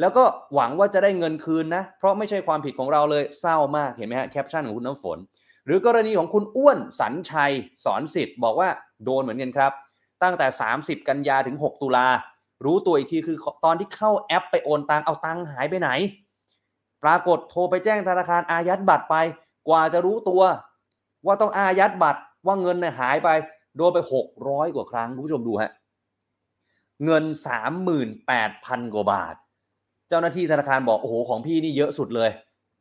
แล้วก็หวังว่าจะได้เงินคืนนะ เพราะไม่ใช่ความผิดของเราเลยเศร้ามากเห็นไหมฮะแคปชั่นของคุณน้ำฝน รือกรณีของคุณอ้วนสันชัยสอนสิทธิ์บอกว่าโดนเหมือนกันครับ ตั้งแต่ 30 กันยาถึง 6 ตุลา รู้ตัวอีกทีคือตอนที่เข้าแอปไปโอนตังเอาตังหายไปไหน ปรากฏโทรไปแจ้งธนาคารอายัดบัตรไป กว่าจะรู้ตัวว่าต้องอายัดบัตรว่าเงินเนี่ยหายไป โดนไป 600 กว่าครั้งคุณผู้ชมดูฮะเงิน 38,000 กว่าบาท เจ้าหน้าที่ธนาคารบอกโอ้โหของพี่นี่เยอะสุดเลย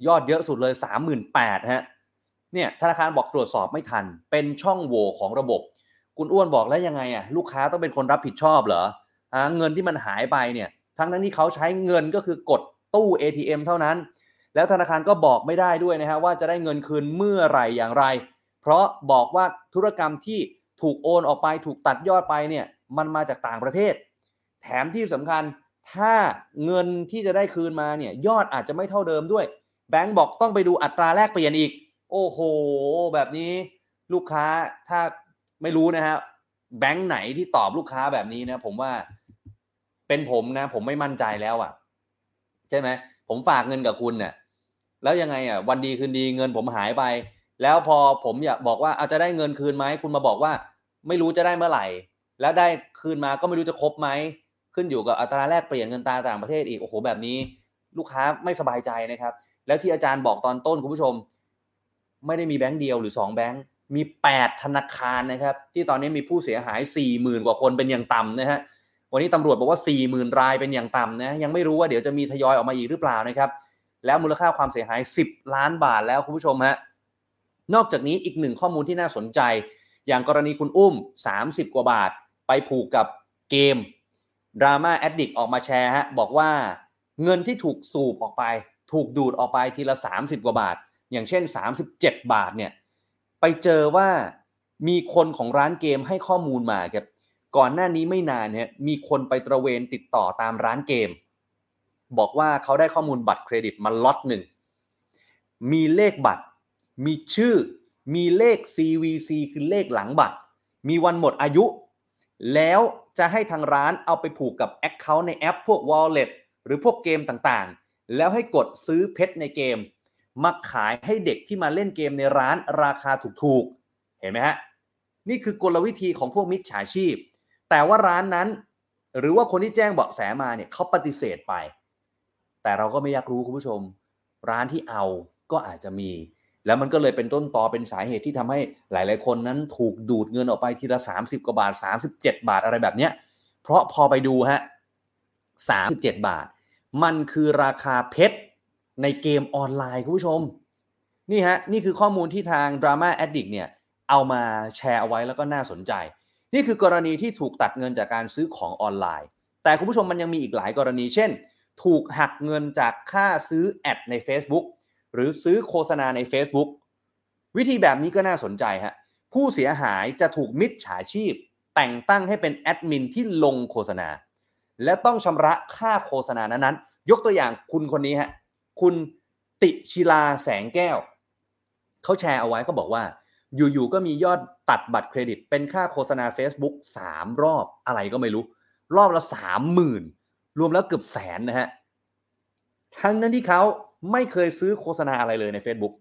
ยอดเยอะสุดเลย 38,000ฮะ เนี่ยธนาคารบอกตรวจสอบไม่ทัน เป็นช่องโหว่ของระบบ คุณอ้วนบอกแล้วยังไงอะลูกค้าต้องเป็นคนรับผิดชอบเหรออเงินที่มันหายไปเนี่ยทั้งนั้นที่เขาใช้เงินก็คือกดตู้ ATM เท่านั้น แล้วธนาคารก็บอกไม่ได้ด้วยนะฮะว่าจะได้เงินคืนเมื่อไรอย่างไร เพราะบอกว่าธุรกรรมที่ถูกโอนออกไปถูกตัดยอดไปเนี่ยมันมาจากต่างประเทศ แถมที่สำคัญถ้าเงินที่จะได้คืนมาเนี่ยยอดอาจจะไม่เท่าเดิมด้วย แบงก์บอกต้องไปดูอัตราแลกเปลี่ยนอีก โอ้โห แบบนี้ลูกค้าถ้าไม่รู้นะฮะแบงค์ไหนที่ตอบลูกค้าแบบนี้นะ ผมว่าเป็นผมนะ ผมไม่มั่นใจแล้วอะ่ะ ใช่ไหมผมฝากเงินกับคุณเนี่ยแล้วยังไงอะ วันดีคืนดีเงินผมหายไป แล้วพอผมอยากบอกว่าอาจจะได้เงินคืนไหมคุณมาบอกว่า ไม่รู้จะได้เมื่อไหร่ แล้วได้คืนมาก็ไม่รู้จะครบไหมขึ้นอยู่กับอัตราแลกเปลี่ยนเงินตาต่างประเทศอีกโอ้โหแบบนี้ ลูกค้าไม่สบายใจนะครับ แล้วที่อาจารย์บอกตอนต้นคุณผู้ชม ไม่ได้มีแบงค์เดียวหรือ 2 แบงค์มี 8 ธนาคารนะครับ ที่ตอนนี้มีผู้เสียหาย 40,000 กว่าคนเป็นอย่างต่ำนะฮะวันนี้ตำรวจบอกว่า 40,000 รายเป็นอย่างต่ำนะยังไม่รู้ว่าเดี๋ยวจะมีทยอยออกมาอีกหรือเปล่านะครับแล้วมูลค่าความเสียหาย 10 ล้านบาทแล้วคุณผู้ชมฮะนอกจากนี้อีกหนึ่งข้อมูลที่น่าสนใจ อย่างกรณีคุณอุ้ม 30 กว่าบาท ไปผูกกับเกม Drama-addict ออกมาแชร์ฮะบอกว่าเงินที่ถูกสูบออกไป ถูกดูดออกไปทีละ 30 กว่าบาท อย่างเช่น 37 บาทเนี่ยไปเจอว่ามีคนของร้านเกมให้ข้อมูลมาครับก่อนหน้านี้ไม่นานเนี่ยมีคนไปตระเวนติดต่อตามร้านเกม บอกว่าเขาได้ข้อมูลบัตรเครดิตมาล็อตหนึ่งมีเลขบัตร มีชื่อ มีเลข CVC คือเลขหลังบัตร มีวันหมดอายุ แล้วจะให้ทางร้านเอาไปผูกกับ Account ในแอปพวก Wallet หรือพวกเกมต่างๆ แล้วให้กดซื้อเพชรในเกม มาขายให้เด็กที่มาเล่นเกมในร้านราคาถูกๆ เห็นไหมฮะ นี่คือกลวิธีของพวกมิจฉาชีพ แต่ว่าร้านนั้น หรือว่าคนที่แจ้งเบาะแสมาเนี่ยเขาปฏิเสธไป แต่เราก็ไม่อยากรู้คุณผู้ชม ร้านที่เอาก็อาจจะมี แล้วมันก็เลยเป็นต้นตอเป็นสาเหตุที่ทำให้หลาย ๆ คนนั้นถูกดูดเงินออกไปทีละ 30 กว่าบาท 37 บาทอะไรแบบเนี้ยเพราะพอไปดูฮะ37 บาท มันคือราคาเพชร ในเกมออนไลน์คุณผู้ชม นี่ฮะนี่คือข้อมูลที่ทาง Drama Addict เนี่ยเอามาแชร์เอาไว้แล้วก็น่าสนใจ นี่คือกรณีที่ถูกตัดเงินจากการซื้อของออนไลน์ แต่คุณผู้ชมมันยังมีอีกหลายกรณี เช่น ถูกหักเงินจากค่าซื้อแอดใน Facebook หรือซื้อโฆษณาใน Facebook วิธีแบบนี้ก็น่าสนใจฮะผู้เสียหายจะถูกมิจฉาชีพ แต่งตั้งให้เป็นแอดมินที่ลงโฆษณา และต้องชำระค่าโฆษณานั้นๆยกตัวอย่างคุณคนนี้ฮะ คุณติชิลาแสงแก้ว เขาแชร์เอาไว้เขาบอกว่า อยู่ๆก็มียอดตัดบัตรเครดิต เป็นค่าโฆษณา Facebook 3 รอบอะไรก็ไม่รู้ รอบละ30,000 รวมแล้วเกือบแสนนะฮะ ทั้งนั้นที่เขาไม่เคยซื้อโฆษณาอะไรเลยใน Facebook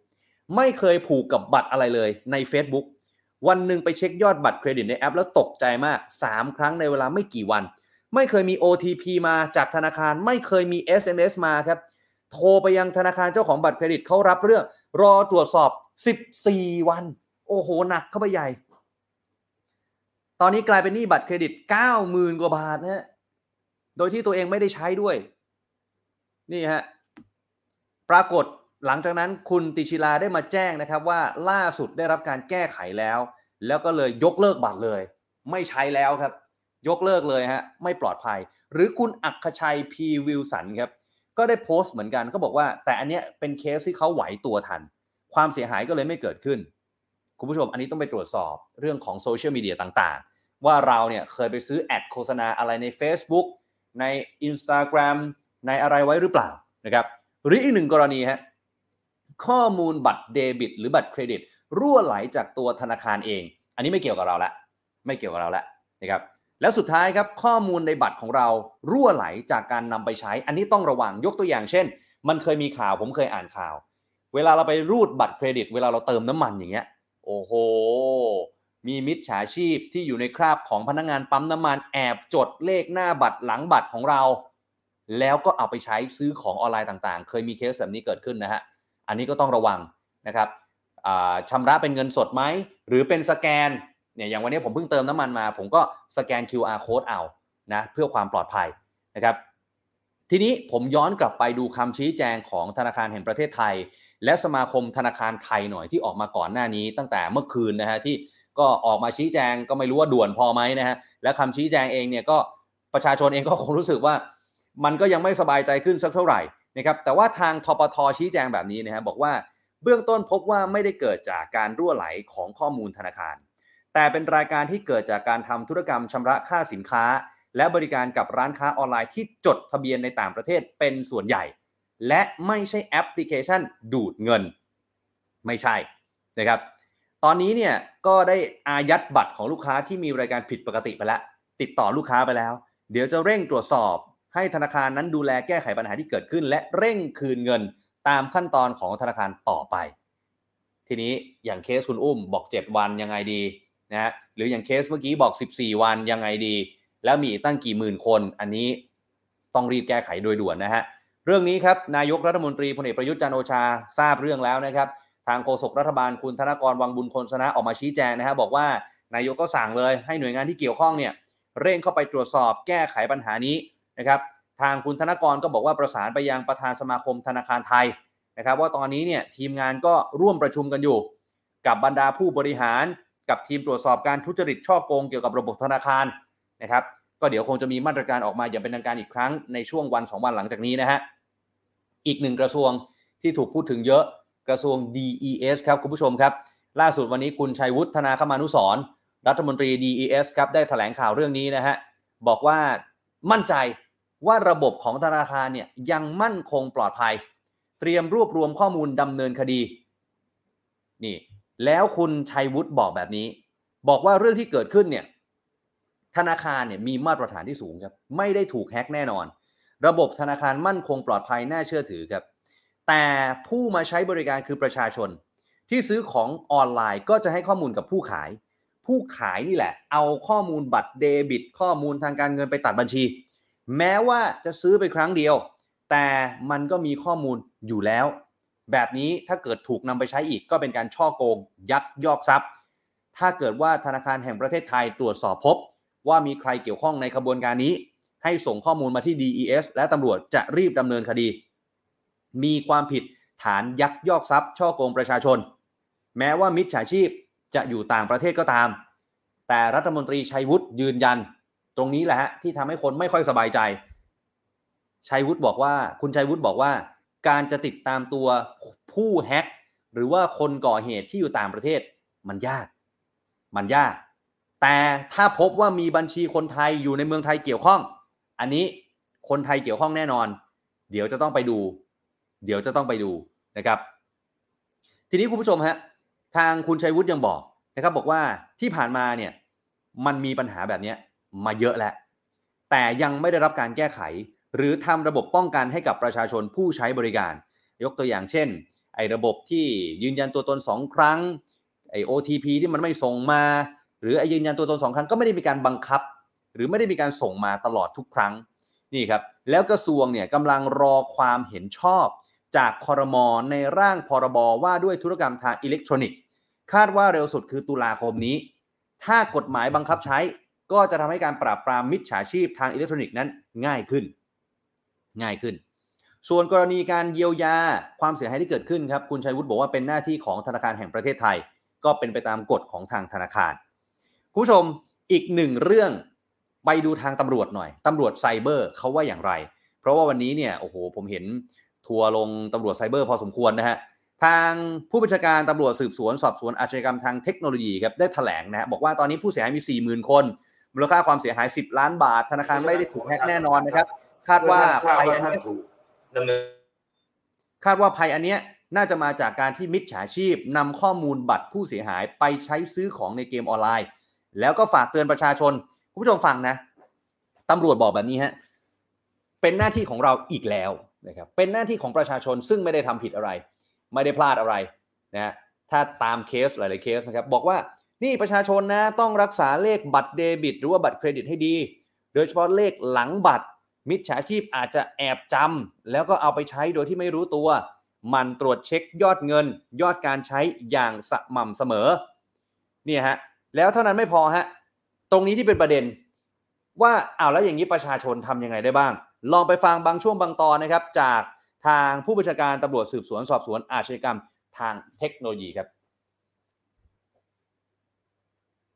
ไม่เคยผูกกับบัตรอะไรเลยใน Facebook วันหนึ่งไปเช็คยอดบัตรเครดิตในแอป แล้วตกใจมาก 3 ครั้งในเวลาไม่กี่วัน ไม่เคยมี OTP มาจากธนาคาร ไม่เคยมี SMS มาครับ โทรไปยังธนาคารเจ้าของบัตรเครดิตเขารับเรื่อง รอตรวจสอบ 14 วัน โอ้โห หนักเข้าไปใหญ่ ตอนนี้กลายเป็นหนี้บัตรเครดิต 90,000 กว่าบาทนะฮะโดยที่ตัวเองไม่ได้ใช้ด้วย นี่ฮะ ปรากฏหลังจากนั้นคุณติชิลาได้มาแจ้งนะครับว่าล่าสุดได้รับการแก้ไขแล้ว แล้วก็เลยยกเลิกบัตรเลย ไม่ใช้แล้วครับ ยกเลิกเลยฮะไม่ปลอดภัย หรือคุณอัคชัยพีวิลสันครับ ก็ได้โพสต์เหมือนกันก็บอกว่า แต่อันเนี้ยเป็นเคสที่เขาไหวตัวทัน ความเสียหายก็เลยไม่เกิดขึ้น คุณผู้ชมอันนี้ต้องไปตรวจสอบเรื่องของโซเชียลมีเดียต่างๆ ว่าเราเนี่ยเคยไปซื้อแอดโฆษณาอะไรใน Facebook ใน Instagram ในอะไรไว้หรือเปล่านะครับหรืออีกหนึ่งกรณีฮะข้อมูลบัตรเดบิต หรือบัตรเครดิต รั่วไหลจากตัวธนาคารเอง อันนี้ไม่เกี่ยวกับเราละไม่เกี่ยวกับเราละนะครับ แล้วสุดท้ายครับข้อมูลในบัตรของเรารั่วไหลจากการนำไปใช้ อันนี้ต้องระวังยกตัวอย่างเช่น มันเคยมีข่าวผมเคยอ่านข่าว เวลาเราไปรูดบัตรเครดิต เวลาเราเติมน้ำมันอย่างเงี้ยโอ้โห มีมิจฉาชีพที่อยู่ในคราบของพนักงานปั๊มน้ำมันแอบจดเลขหน้าบัตรหลังบัตรของเรา แล้วก็เอาไปใช้ซื้อของออนไลน์ต่างๆ เคยมีเคสแบบนี้เกิดขึ้นนะฮะอันนี้ก็ต้องระวังนะครับชำระเป็นเงินสดไหมหรือเป็นสแกน เนี่ยอย่างวันนี้ผมเพิ่งเติมน้ำมันมา ผมก็สแกน QR code เอานะเพื่อความปลอดภัยนะครับทีนี้ผมย้อนกลับไปดูคำชี้แจงของธนาคารแห่งประเทศไทย และสมาคมธนาคารไทยหน่อยที่ออกมาก่อนหน้านี้ ตั้งแต่เมื่อคืนนะฮะที่ก็ออกมาชี้แจงก็ไม่รู้ว่าด่วนพอไหมนะฮะและคำชี้แจงเองเนี่ยก็ประชาชนเองก็คงรู้สึกว่า มันก็ยังไม่สบายใจขึ้นสักเท่าไหร่นะครับแต่ว่าทางทปทชี้แจงแบบนี้นะฮะบอกว่าเบื้องต้นพบว่าไม่ได้เกิดจากการรั่วไหลของข้อมูลธนาคาร แต่เป็นรายการที่เกิดจากการทำธุรกรรมชำระค่าสินค้า และบริการกับร้านค้าออนไลน์ที่จดทะเบียนในต่างประเทศเป็นส่วนใหญ่ และไม่ใช่แอปพลิเคชันดูดเงิน ไม่ใช่นะครับตอนนี้เนี่ยก็ได้อายัดบัตรของลูกค้าที่มีรายการผิดปกติไปแล้ว ติดต่อลูกค้าไปแล้ว เดี๋ยวจะเร่งตรวจสอบ ให้ธนาคารนั้นดูแลแก้ไขปัญหาที่เกิดขึ้น และเร่งคืนเงินตามขั้นตอนของธนาคารต่อไป ทีนี้อย่างเคสคุณอุ้มบอก 7 วันยังไงดี นะหรืออย่างเคสเมื่อกี้บอก 14 วันยังไงดี แล้วมีตั้งกี่หมื่นคน อันนี้ต้องรีบแก้ไขโดยด่วนนะฮะเรื่องนี้ครับนายกรัฐมนตรีพลเอกประยุทธ์จันโอชาทราบเรื่องแล้วนะครับทางโฆษกรัฐบาลคุณธนกรวังบุญคนชนะออกมาชี้แจงนะฮะบอกว่านายกก็สั่งเลยให้หน่วยงานที่เกี่ยวข้องเนี่ยเร่งเข้าไปตรวจสอบแก้ไขปัญหานี้นะครับทางคุณธนกรก็บอกว่าประสานไปยังประธานสมาคมธนาคารไทยนะครับว่าตอนนี้เนี่ยทีมงานก็ร่วมประชุมกันอยู่ กับบรรดาผู้บริหาร กับทีมตรวจสอบการทุจริตช่อโกงเกี่ยวกับระบบธนาคารนะครับ ก็เดี๋ยวคงจะมีมาตรการออกมาอย่างเป็นทางการอีกครั้งในช่วงวันสองวันหลังจากนี้นะฮะอีกหนึ่งกระทรวงที่ถูกพูดถึงเยอะกระทรวง DES ครับคุณผู้ชมครับ ล่าสุดวันนี้คุณชัยวุฒิธนาคมานุสรรัฐมนตรี DES ครับได้แถลงข่าวเรื่องนี้นะฮะบอกว่ามั่นใจว่าระบบของธนาคารเนี่ยยังมั่นคงปลอดภัย เตรียมรวบรวมข้อมูลดำเนินคดี นี่ แล้วคุณชัยวุฒิบอกแบบนี้ บอกว่าเรื่องที่เกิดขึ้นเนี่ยธนาคารเนี่ยมีมาตรฐานที่สูงครับ ไม่ได้ถูกแฮ็กแน่นอน ระบบธนาคารมั่นคงปลอดภัยน่าเชื่อถือครับ แต่ผู้มาใช้บริการคือประชาชน ที่ซื้อของออนไลน์ก็จะให้ข้อมูลกับผู้ขาย ผู้ขายนี่แหละ เอาข้อมูลบัตรเดบิต ข้อมูลทางการเงินไปตัดบัญชี แม้ว่าจะซื้อไปครั้งเดียว แต่มันก็มีข้อมูลอยู่แล้ว แบบนี้ถ้าเกิดถูกนำไปใช้อีกก็เป็นการช่อโกง ยักยอกทรัพย์ ถ้าเกิดว่าธนาคารแห่งประเทศไทยตรวจสอบพบ ว่ามีใครเกี่ยวข้องในขบวนการนี้ ให้ส่งข้อมูลมาที่ DES และตำรวจจะรีบดำเนินคดี มีความผิดฐานยักยอกทรัพย์ ช่อโกงประชาชน แม้ว่ามิจฉาชีพจะอยู่ต่างประเทศก็ตาม แต่รัฐมนตรีชัยวุฒิยืนยัน ตรงนี้แหละฮะที่ทำให้คนไม่ค่อยสบายใจชัยวุฒิบอกว่า คุณชัยวุฒิบอกว่า การจะติดตามตัวผู้แฮกหรือว่าคนก่อเหตุที่อยู่ต่างประเทศมันยาก มันยาก แต่ถ้าพบว่ามีบัญชีคนไทยอยู่ในเมืองไทยเกี่ยวข้อง อันนี้คนไทยเกี่ยวข้องแน่นอน เดี๋ยวจะต้องไปดู เดี๋ยวจะต้องไปดูนะครับ ทีนี้คุณผู้ชมฮะทางคุณชัยวุฒิยังบอกนะครับบอกว่าที่ผ่านมาเนี่ยมันมีปัญหาแบบนี้มาเยอะแล้วแต่ยังไม่ได้รับการแก้ไข หรือทำระบบป้องกันให้กับประชาชนผู้ใช้บริการ ยกตัวอย่างเช่น ไอ้ระบบที่ยืนยันตัวตน 2 ครั้งไอ้ OTP ที่มันไม่ส่งมา หรือไอ้ยืนยันตัวตนสองครั้งก็ไม่ได้มีการบังคับ หรือไม่ได้มีการส่งมาตลอดทุกครั้งนี่ครับแล้วกระทรวงเนี่ยกำลังรอความเห็นชอบ จากคอรมอในร่างพรบว่าด้วยธุรกรรมทางอิเล็กทรอนิกส์คาดว่าเร็วสุดคือตุลาคมนี้ ถ้ากฎหมายบังคับใช้ก็จะทำให้การปราบปรามมิจฉาชีพทางอิเล็กทรอนิกส์นั้นง่ายขึ้น ง่ายขึ้น ส่วนกรณีการเยียวยาความเสียหายที่เกิดขึ้นครับคุณชัยวุฒิบอกว่าเป็นหน้าที่ของธนาคารแห่งประเทศไทย ก็เป็นไปตามกฎของทางธนาคารคุณผู้ชมอีกหนึ่งเรื่องไปดูทางตำรวจหน่อยตำรวจไซเบอร์เขาว่าอย่างไร เพราะว่าวันนี้เนี่ยโอ้โหผมเห็นทัวร์ลงตำรวจไซเบอร์พอสมควรนะฮะทางผู้บัญชาการตำรวจสืบสวนสอบสวนอาชญากรรมทางเทคโนโลยีครับได้แถลงนะฮะบอกว่าตอนนี้ผู้เสียหายมี 40,000 คน มูลค่าความเสียหาย 10 ล้านบาท ธนาคารไม่ได้ถูกแฮกแน่นอนนะครับ คาดว่าภัยอันนี้ถูกดำเนินคาดว่าภัยอันเนี้ยน่าจะมาจากการที่มิจฉาชีพนำข้อมูลบัตรผู้เสียหายไปใช้ซื้อของในเกมออนไลน์ แล้วก็ฝากเตือนประชาชน คุณผู้ชมฟังนะตำรวจบอกแบบนี้ฮะเป็นหน้าที่ของเราอีกแล้วนะครับเป็นหน้าที่ของประชาชนซึ่งไม่ได้ทำผิดอะไร ไม่ได้พลาดอะไรนะถ้าตามเคสหลาย ๆเคสนะครับบอกว่านี่ประชาชนนะต้องรักษาเลขบัตรเดบิต หรือว่าบัตรเครดิตให้ดี โดยเฉพาะเลขหลังบัตร มิจฉาชีพอาจจะแอบจำแล้วก็เอาไปใช้โดยที่ไม่รู้ตัว มันตรวจเช็คยอดเงิน ยอดการใช้อย่างสม่ำเสมอเนี่ยฮะแล้วเท่านั้นไม่พอฮะตรงนี้ที่เป็นประเด็น ว่าเอาแล้วอย่างนี้ประชาชนทำยังไงได้บ้าง ลองไปฟังบางช่วงบางตอนนะครับ จากทางผู้บัญชาการตำรวจสืบสวนสอบสวนอาชญากรรมทางเทคโนโลยีครับ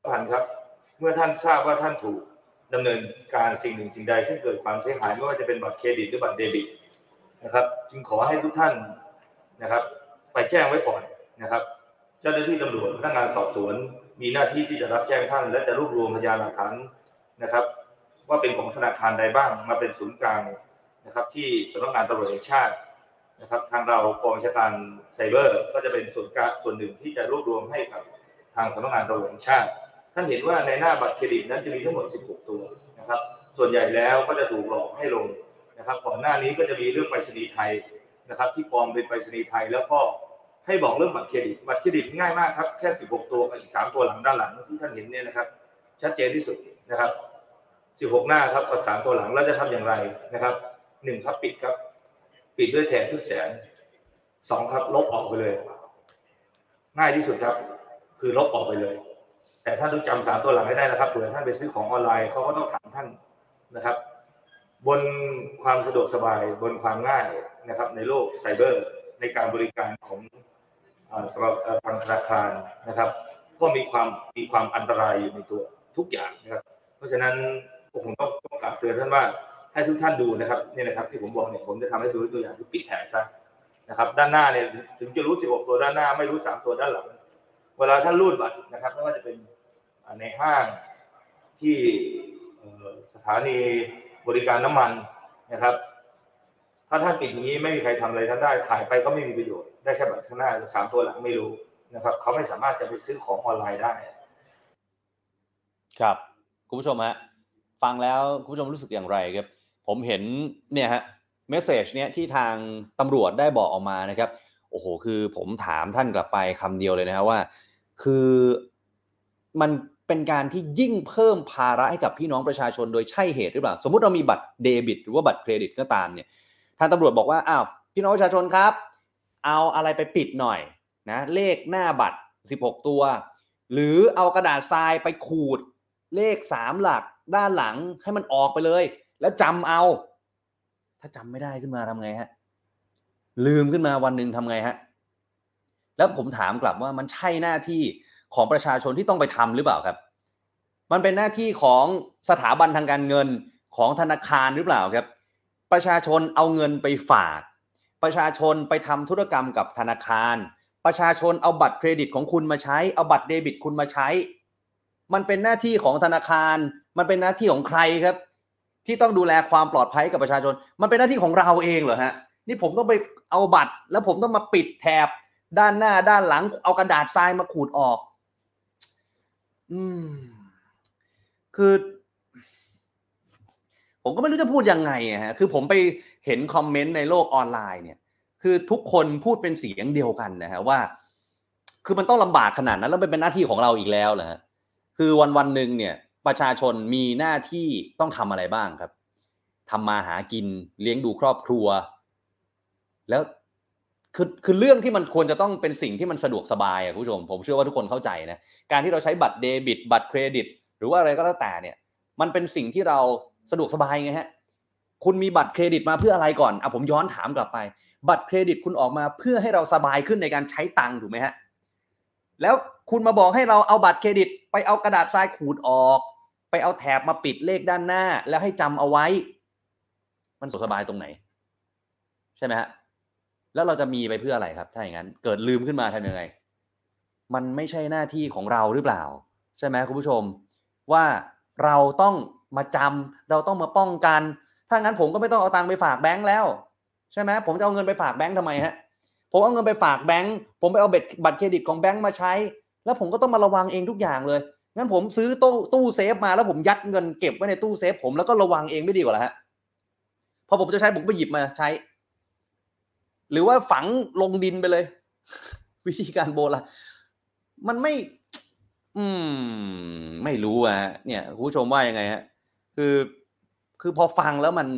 พันครับ เมื่อท่านทราบว่าท่านถูก ดำเนินการสิ่งหนึ่งสิ่งใดซึ่งเกิดความเสียหายไม่ว่าจะเป็นบัตรเครดิตหรือบัตรเดบิตนะครับ จึงขอให้ทุกท่านนะครับ ไปแจ้งไว้ก่อนนะครับ เจ้าหน้าที่ตำรวจพนักงานสอบสวน มีหน้าที่ที่จะรับแจ้งท่าน และจะรวบรวมพยานหลักฐานนะครับ ว่าเป็นของธนาคารใดบ้างมาเป็นศูนย์กลางนะครับ ที่สำนักงานตำรวจแห่งชาตินะครับ ทางเรากองบัญชาการไซเบอร์ ก็จะเป็นส่วนกลางส่วนหนึ่งที่จะรวบรวมให้กับทางสำนักงานตำรวจแห่งชาติ ท่านเห็นว่าในหน้าบัตรเครดิตนั้นจะมีทั้งหมด 16 ตัวนะครับ ส่วนใหญ่แล้วก็จะถูกหลอกให้ลงนะครับ ก่อนหน้านี้ก็จะมีเรื่องไปรษณีย์ไทยนะครับ ที่ปลอมเป็นไปรษณีย์ไทยแล้วก็ให้บอกเรื่องบัตรเครดิต บัตรเครดิตง่ายมากครับ แค่ 16 ตัวกับอีก 3 ตัวหลังด้านหลังที่ท่านเห็นเนี่ยนะครับ ชัดเจนที่สุดนะครับ 16 หน้าครับกับ 3 ตัวหลังแล้วจะทำอย่างไรนะครับหนึ่งครับปิดครับ ปิดด้วยแถบทุกแสนสองครับลบออกไปเลย ง่ายที่สุดครับ คือลบออกไปเลย แต่ท่านต้องจำสามตัวหลังให้ได้นะครับเผื่อท่านไปซื้อของออนไลน์เขาก็ต้องถามท่านนะครับ บนความสะดวกสบายบนความง่ายนะครับ ในโลกไซเบอร์ ในการบริการของสำหรับทางธนาคารนะครับ ก็มีความมีความอันตรายอยู่ในตัวทุกอย่างนะครับ เพราะฉะนั้นก็คงต้องต้องกลับเตือนท่านว่าให้ทุกท่านดูนะครับนี่นะครับ ที่ผมบอกเนี่ยผมจะทำให้ดูตัวอย่างที่ปิดแถบซะนะครับ ด้านหน้าเนี่ยถึงจะรู้ 16 ตัวด้านหน้าไม่รู้ 3 ตัวด้านหลัง เวลาท่านรูดบัตรนะครับไม่ว่าจะเป็น ในห้างที่สถานีบริการน้ำมันนะครับ ถ้าท่านปิดอย่างนี้ไม่มีใครทำอะไรท่านได้ถ่ายไปก็ไม่มีประโยชน์ได้แค่บัตรข้างหน้าสามตัวหลังไม่รู้นะครับ เขาไม่สามารถจะไปซื้อของออนไลน์ได้ ครับคุณผู้ชมฮะฟังแล้วคุณผู้ชมรู้สึกอย่างไรครับ ผมเห็นเนี่ยฮะเมสเซจเนี้ยที่ทางตำรวจได้บอกออกมานะครับ โอ้โห คือผมถามท่านกลับไปคำเดียวเลยนะครับว่า คือมัน เป็นการที่ยิ่งเพิ่มภาระให้กับพี่น้องประชาชนโดยใช่เหตุหรือเปล่า สมมติเรามีบัตรเดบิต หรือว่าบัตรเครดิตก็ตามเนี่ยทางตำรวจบอกว่าอ้าวพี่น้องประชาชนครับ เอาอะไรไปปิดหน่อยนะเลขหน้าบัตร 16 ตัว หรือเอากระดาษทรายไปขูด เลข 3 หลักด้านหลังให้มันออกไปเลย แล้วจำเอา ถ้าจำไม่ได้ขึ้นมาทำไงฮะลืมขึ้นมาวันหนึ่งทำไงฮะแล้วผมถามกลับว่ามันใช่หน้าที่ ของประชาชนที่ต้องไปทำหรือเปล่าครับ มันเป็นหน้าที่ของสถาบันทางการเงินของธนาคารหรือเปล่าครับ ประชาชนเอาเงินไปฝาก ประชาชนไปทำธุรกรรมกับธนาคาร ประชาชนเอาบัตรเครดิตของคุณมาใช้ เอาบัตรเดบิตคุณมาใช้ มันเป็นหน้าที่ของธนาคาร มันเป็นหน้าที่ของใครครับ ที่ต้องดูแลความปลอดภัยกับประชาชน มันเป็นหน้าที่ของเราเองเหรอฮะ นี่ผมต้องไปเอาบัตร แล้วผมต้องมาปิดแถบด้านหน้าด้านหลัง เอากระดาษทรายมาขูดออก อืม คือ ผมก็ไม่รู้จะพูดยังไงอะฮะคือผมไปเห็นคอมเมนต์ในโลกออนไลน์เนี่ย คือทุกคนพูดเป็นเสียงเดียวกันนะฮะว่า คือมันต้องลำบากขนาดนั้น แล้วมันเป็นหน้าที่ของเราอีกแล้วเหรอฮะคือวันวันหนึ่งเนี่ย ประชาชนมีหน้าที่ต้องทำอะไรบ้างครับทำมาหากินเลี้ยงดูครอบครัว แล้ว คือคือเรื่องที่มันควรจะต้องเป็นสิ่งที่มันสะดวกสบายอะคุณผู้ชม ผมเชื่อว่าทุกคนเข้าใจนะการที่เราใช้บัตรเดบิต บัตรเครดิต หรือว่าอะไรก็แล้วแต่เนี่ย มันเป็นสิ่งที่เราสะดวกสบายไงฮะคุณมีบัตรเครดิตมาเพื่ออะไรก่อนอะผมย้อนถามกลับไป บัตรเครดิตคุณออกมาเพื่อให้เราสบายขึ้นในการใช้ตังค์ถูกไหมฮะแล้วคุณมาบอกให้เราเอาบัตรเครดิต ไปเอากระดาษทรายขูดออก ไปเอาแถบมาปิดเลขด้านหน้า แล้วให้จำเอาไว้ มันสะดวกสบายตรงไหน ใช่ไหมฮะ แล้วเราจะมีไปเพื่ออะไรครับ ถ้าอย่างนั้น เกิดลืมขึ้นมาทำยังไง มันไม่ใช่หน้าที่ของเราหรือเปล่า ใช่ไหมคุณผู้ชม ว่าเราต้องมาจำเราต้องมาป้องกัน ถ้างั้นผมก็ไม่ต้องเอาตังค์ไปฝากแบงค์แล้ว ใช่ไหมผมจะเอาเงินไปฝากแบงค์ทำไมฮะผมเอาเงินไปฝากแบงค์ผมไปเอาเบ็ดบัตรเครดิตของแบงค์มาใช้ แล้วผมก็ต้องมาระวังเองทุกอย่างเลยงั้นผมซื้อตู้ตู้เซฟมาแล้วผมยัดเงินเก็บไว้ในตู้เซฟผมแล้วก็ระวังเองไม่ดีกว่าเหรอฮะพอผมจะใช้ผมก็หยิบมาใช้ หรือว่าฝังลงดินไปเลย วิธีการโบราณมันไม่ อืม ไม่รู้อะเนี่ยคุณผู้ชมว่ายังไงฮะคือคือพอฟังแล้วมัน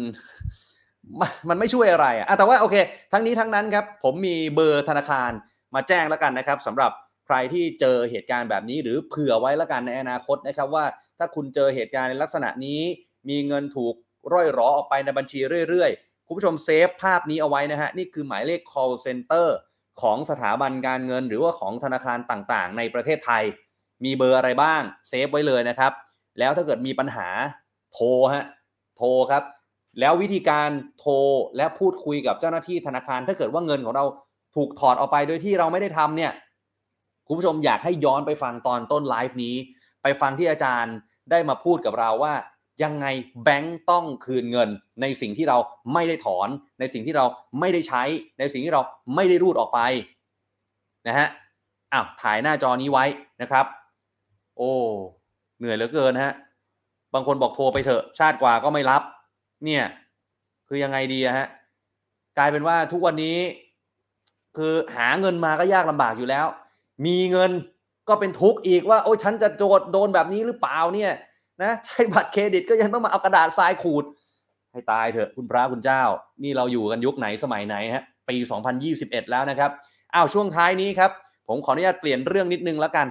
มันไม่ช่วยอะไรอะแต่ว่าโอเค ทั้งนี้ทั้งนั้นครับ ผมมีเบอร์ธนาคารมาแจ้งแล้วกันนะครับสำหรับใครที่เจอเหตุการณ์แบบนี้ หรือเผื่อไว้แล้วกันในอนาคตนะครับ ว่าถ้าคุณเจอเหตุการณ์ในลักษณะนี้ มีเงินถูกร่อยหรอออกไปในบัญชีเรื่อยๆ คุณผู้ชมเซฟภาพนี้เอาไว้นะฮะ นี่คือหมายเลข call center ของสถาบันการเงิน หรือว่าของธนาคารต่างๆ ในประเทศไทย มีเบอร์อะไรบ้างเซฟไว้เลยนะครับ แล้วถ้าเกิดมีปัญหาโทรฮะโทรครับ แล้ววิธีการโทรและพูดคุยกับเจ้าหน้าที่ธนาคาร ถ้าเกิดว่าเงินของเราถูกถอนออกไปโดยที่เราไม่ได้ทำเนี่ยคุณผู้ชมอยากให้ย้อนไปฟังตอนต้นไลฟ์นี้ ไปฟังที่อาจารย์ได้มาพูดกับเราว่า ยังไงแบงก์ต้องคืนเงิน ในสิ่งที่เราไม่ได้ถอน ในสิ่งที่เราไม่ได้ใช้ ในสิ่งที่เราไม่ได้รูดออกไปนะฮะอ้าวถ่ายหน้าจอนี้ไว้นะครับ โอ้เหนื่อยเหลือเกินฮะบางคนบอกโทรไปเถอะ ชาติกว่าก็ไม่รับ เนี่ย คือยังไงดีฮะกลายเป็นว่าทุกวันนี้ คือหาเงินมาก็ยากลำบากอยู่แล้ว มีเงินก็เป็นทุกข์อีกว่า โอ้ยฉันจะโจดโดนแบบนี้หรือเปล่าเนี่ย นะใช้บัตรเครดิตก็ยังต้องมาเอากระดาษทรายขูด ให้ตายเถอะคุณพระคุณเจ้า นี่เราอยู่กันยุคไหนสมัยไหนฮะปี 2021 แล้วนะครับอ้าวช่วงท้ายนี้ครับ ผมขออนุญาตเปลี่ยนเรื่องนิดนึงแล้วกัน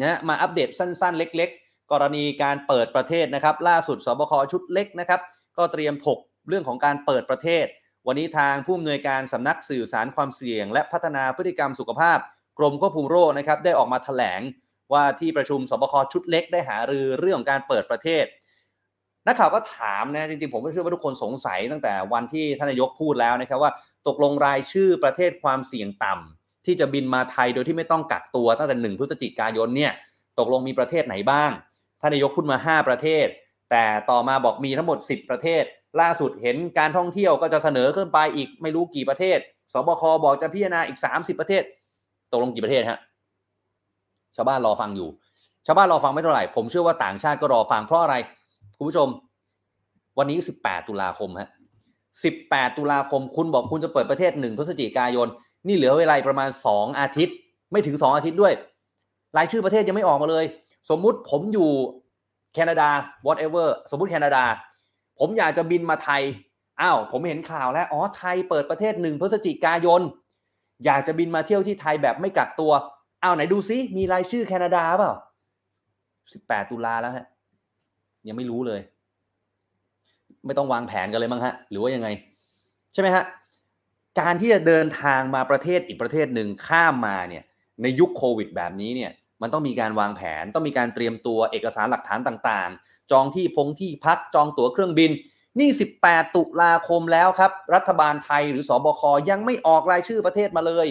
นะมาอัปเดตสั้นๆ เล็ก ๆ กรณีการเปิดประเทศนะครับ ล่าสุดสบคชุดเล็กนะครับ ก็เตรียมถกเรื่องของการเปิดประเทศ วันนี้ทางผู้อำนวยการสำนักสื่อสารความเสี่ยง และพัฒนาพฤติกรรมสุขภาพ กรมควบคุมโรคนะครับได้ออกมาแถลง ว่าที่ประชุมสบคชุดเล็กได้หารือเรื่องของการเปิดประเทศ นักข่าวก็ถามนะจริงๆผมก็เชื่อว่าทุกคนสงสัยตั้งแต่วันที่ท่านนายกพูดแล้วนะครับว่าตกลงรายชื่อประเทศความเสี่ยงต่ำที่จะบินมาไทยโดยที่ไม่ต้องกักตัวตั้งแต่หนึ่งพฤศจิกายนเนี่ยตกลงมีประเทศไหนบ้างท่านนายกพูดมา 5 ประเทศ แต่ต่อมาบอกมีทั้งหมด 10 ประเทศ ล่าสุดเห็นการท่องเที่ยวก็จะเสนอขึ้นไปอีกไม่รู้กี่ประเทศสบคบอกจะพิจารณาอีก 30 ประเทศ ตกลงกี่ประเทศฮะาวบ้านรอฟังอยู่ ชาวบ้านรอฟังไม่เท่าไหร่ ผมเชื่อว่าต่างชาติก็รอฟังเพราะอะไร คุณผู้ชม วันนี้ 18 ตุลาคมฮะ18 ตุลาคมคุณบอกคุณจะเปิดประเทศ 1 พฤศจิกายน นี่เหลือเวลาประมาณ 2 อาทิตย์ ไม่ถึง 2 อาทิตย์ด้วย รายชื่อประเทศยังไม่ออกมาเลย สมมุติผมอยู่แคนาดา whatever สมมุติแคนาดา ผมอยากจะบินมาไทย อ้าว ผมเห็นข่าวแล้ว อ๋อ ไทยเปิดประเทศ 1 พฤศจิกายน อยากจะบินมาเที่ยวที่ไทยแบบไม่กักตัว เอาไหนดูซิมีรายชื่อแคนาดาเปล่า18ตุลาแล้วฮะ ยังไม่รู้เลย ไม่ต้องวางแผนกันเลยมั้งฮะ หรือว่ายังไง ใช่ไหมฮะ การที่จะเดินทางมาประเทศอีกประเทศหนึ่งข้ามมาเนี่ย ในยุคโควิดแบบนี้เนี่ย มันต้องมีการวางแผน ต้องมีการเตรียมตัวเอกสารหลักฐานต่างๆ จองที่พงที่พักจองตั๋วเครื่องบิน นี่ 18 ตุลาคมแล้วครับ รัฐบาลไทยหรือสอบคยังไม่ออกรายชื่อประเทศมาเลย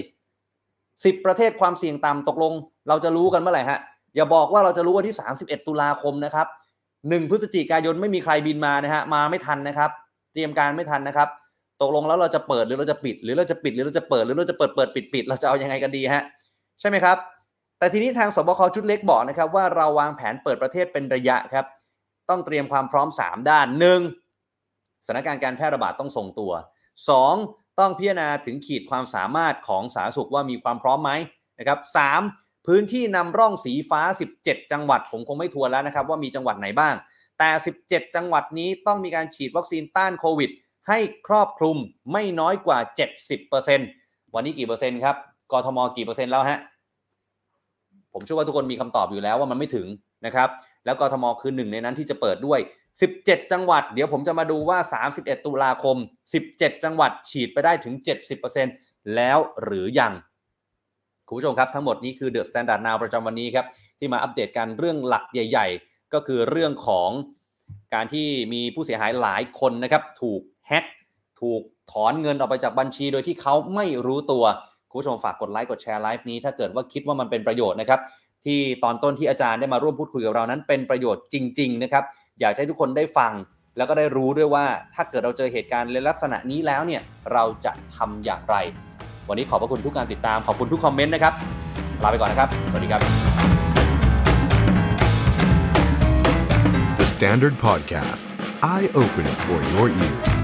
10 ประเทศความเสี่ยงต่ำตกลง เราจะรู้กันเมื่อไหร่ฮะอย่าบอกว่าเราจะรู้วันที่ 31 ตุลาคมนะครับ1พฤศจิกายนไม่มีใครบินมานะฮะมาไม่ทันนะครับ เตรียมการไม่ทันนะครับ ตกลงแล้วเราจะเปิดหรือเราจะปิด หรือเราจะปิดหรือเราจะเปิดหรือเราจะเปิดเปิดปิดปิดเราจะเอายังไงกันดีฮะใช่ไหมครับ แต่ทีนี้ทางสบคชุดเล็กบอกนะครับว่าเราวางแผนเปิดประเทศเป็นระยะครับ ต้องเตรียมความพร้อม 3 ด้าน 1. สถานการณ์การแพร่ระบาดต้องทรงตัว 2. ต้องพิจารณาถึงขีดความสามารถของสาธารณสุขว่ามีความพร้อมไหมนะครับ 3. พื้นที่นำร่องสีฟ้า 17 จังหวัด ผมคงไม่ทวนแล้วนะครับ ว่ามีจังหวัดไหนบ้าง แต่ 17 จังหวัดนี้ต้องมีการฉีดวัคซีนต้านโควิด ให้ครอบคลุมไม่น้อยกว่า 70%วันนี้กี่เปอร์เซ็นต์ครับกทมกี่เปอร์เซ็นต์แล้วฮะผมเชื่อว่าทุกคนมีคำตอบอยู่แล้วว่ามันไม่ถึงนะครับ แล้วกทมคือหนึ่งในนั้นที่จะเปิดด้วย 17 จังหวัด เดี๋ยวผมจะมาดูว่า 31 ตุลาคม 17 จังหวัดฉีดไปได้ถึง 70%แล้วหรือยังคุณผู้ชมครับ ทั้งหมดนี้คือ The Standard Now ประจำวันนี้ครับ ที่มาอัปเดตกันเรื่องหลักใหญ่ ๆ ก็คือเรื่องของการที่มีผู้เสียหายหลายคนนะครับ ถูกแฮ็กถูกถอนเงินออกไปจากบัญชีโดยที่เขาไม่รู้ตัว คุณผู้ชมฝากกดไลค์กดแชร์ไลฟ์นี้ ถ้าเกิดว่าคิดว่ามันเป็นประโยชน์นะครับ ที่ตอนต้นที่อาจารย์ได้มาร่วมพูดคุยกับเรานั้นเป็นประโยชน์จริง ๆ นะครับ อยากให้ทุกคนได้ฟัง แล้วก็ได้รู้ด้วยว่าถ้าเกิดเราเจอเหตุการณ์ในลักษณะนี้แล้วเนี่ยเราจะทำอย่างไร วันนี้ขอบพระคุณทุกการติดตามขอบคุณทุกคอมเมนต์นะครับลาไปก่อนนะครับสวัสดีครับ The Standard Podcast, eye Open for your ears.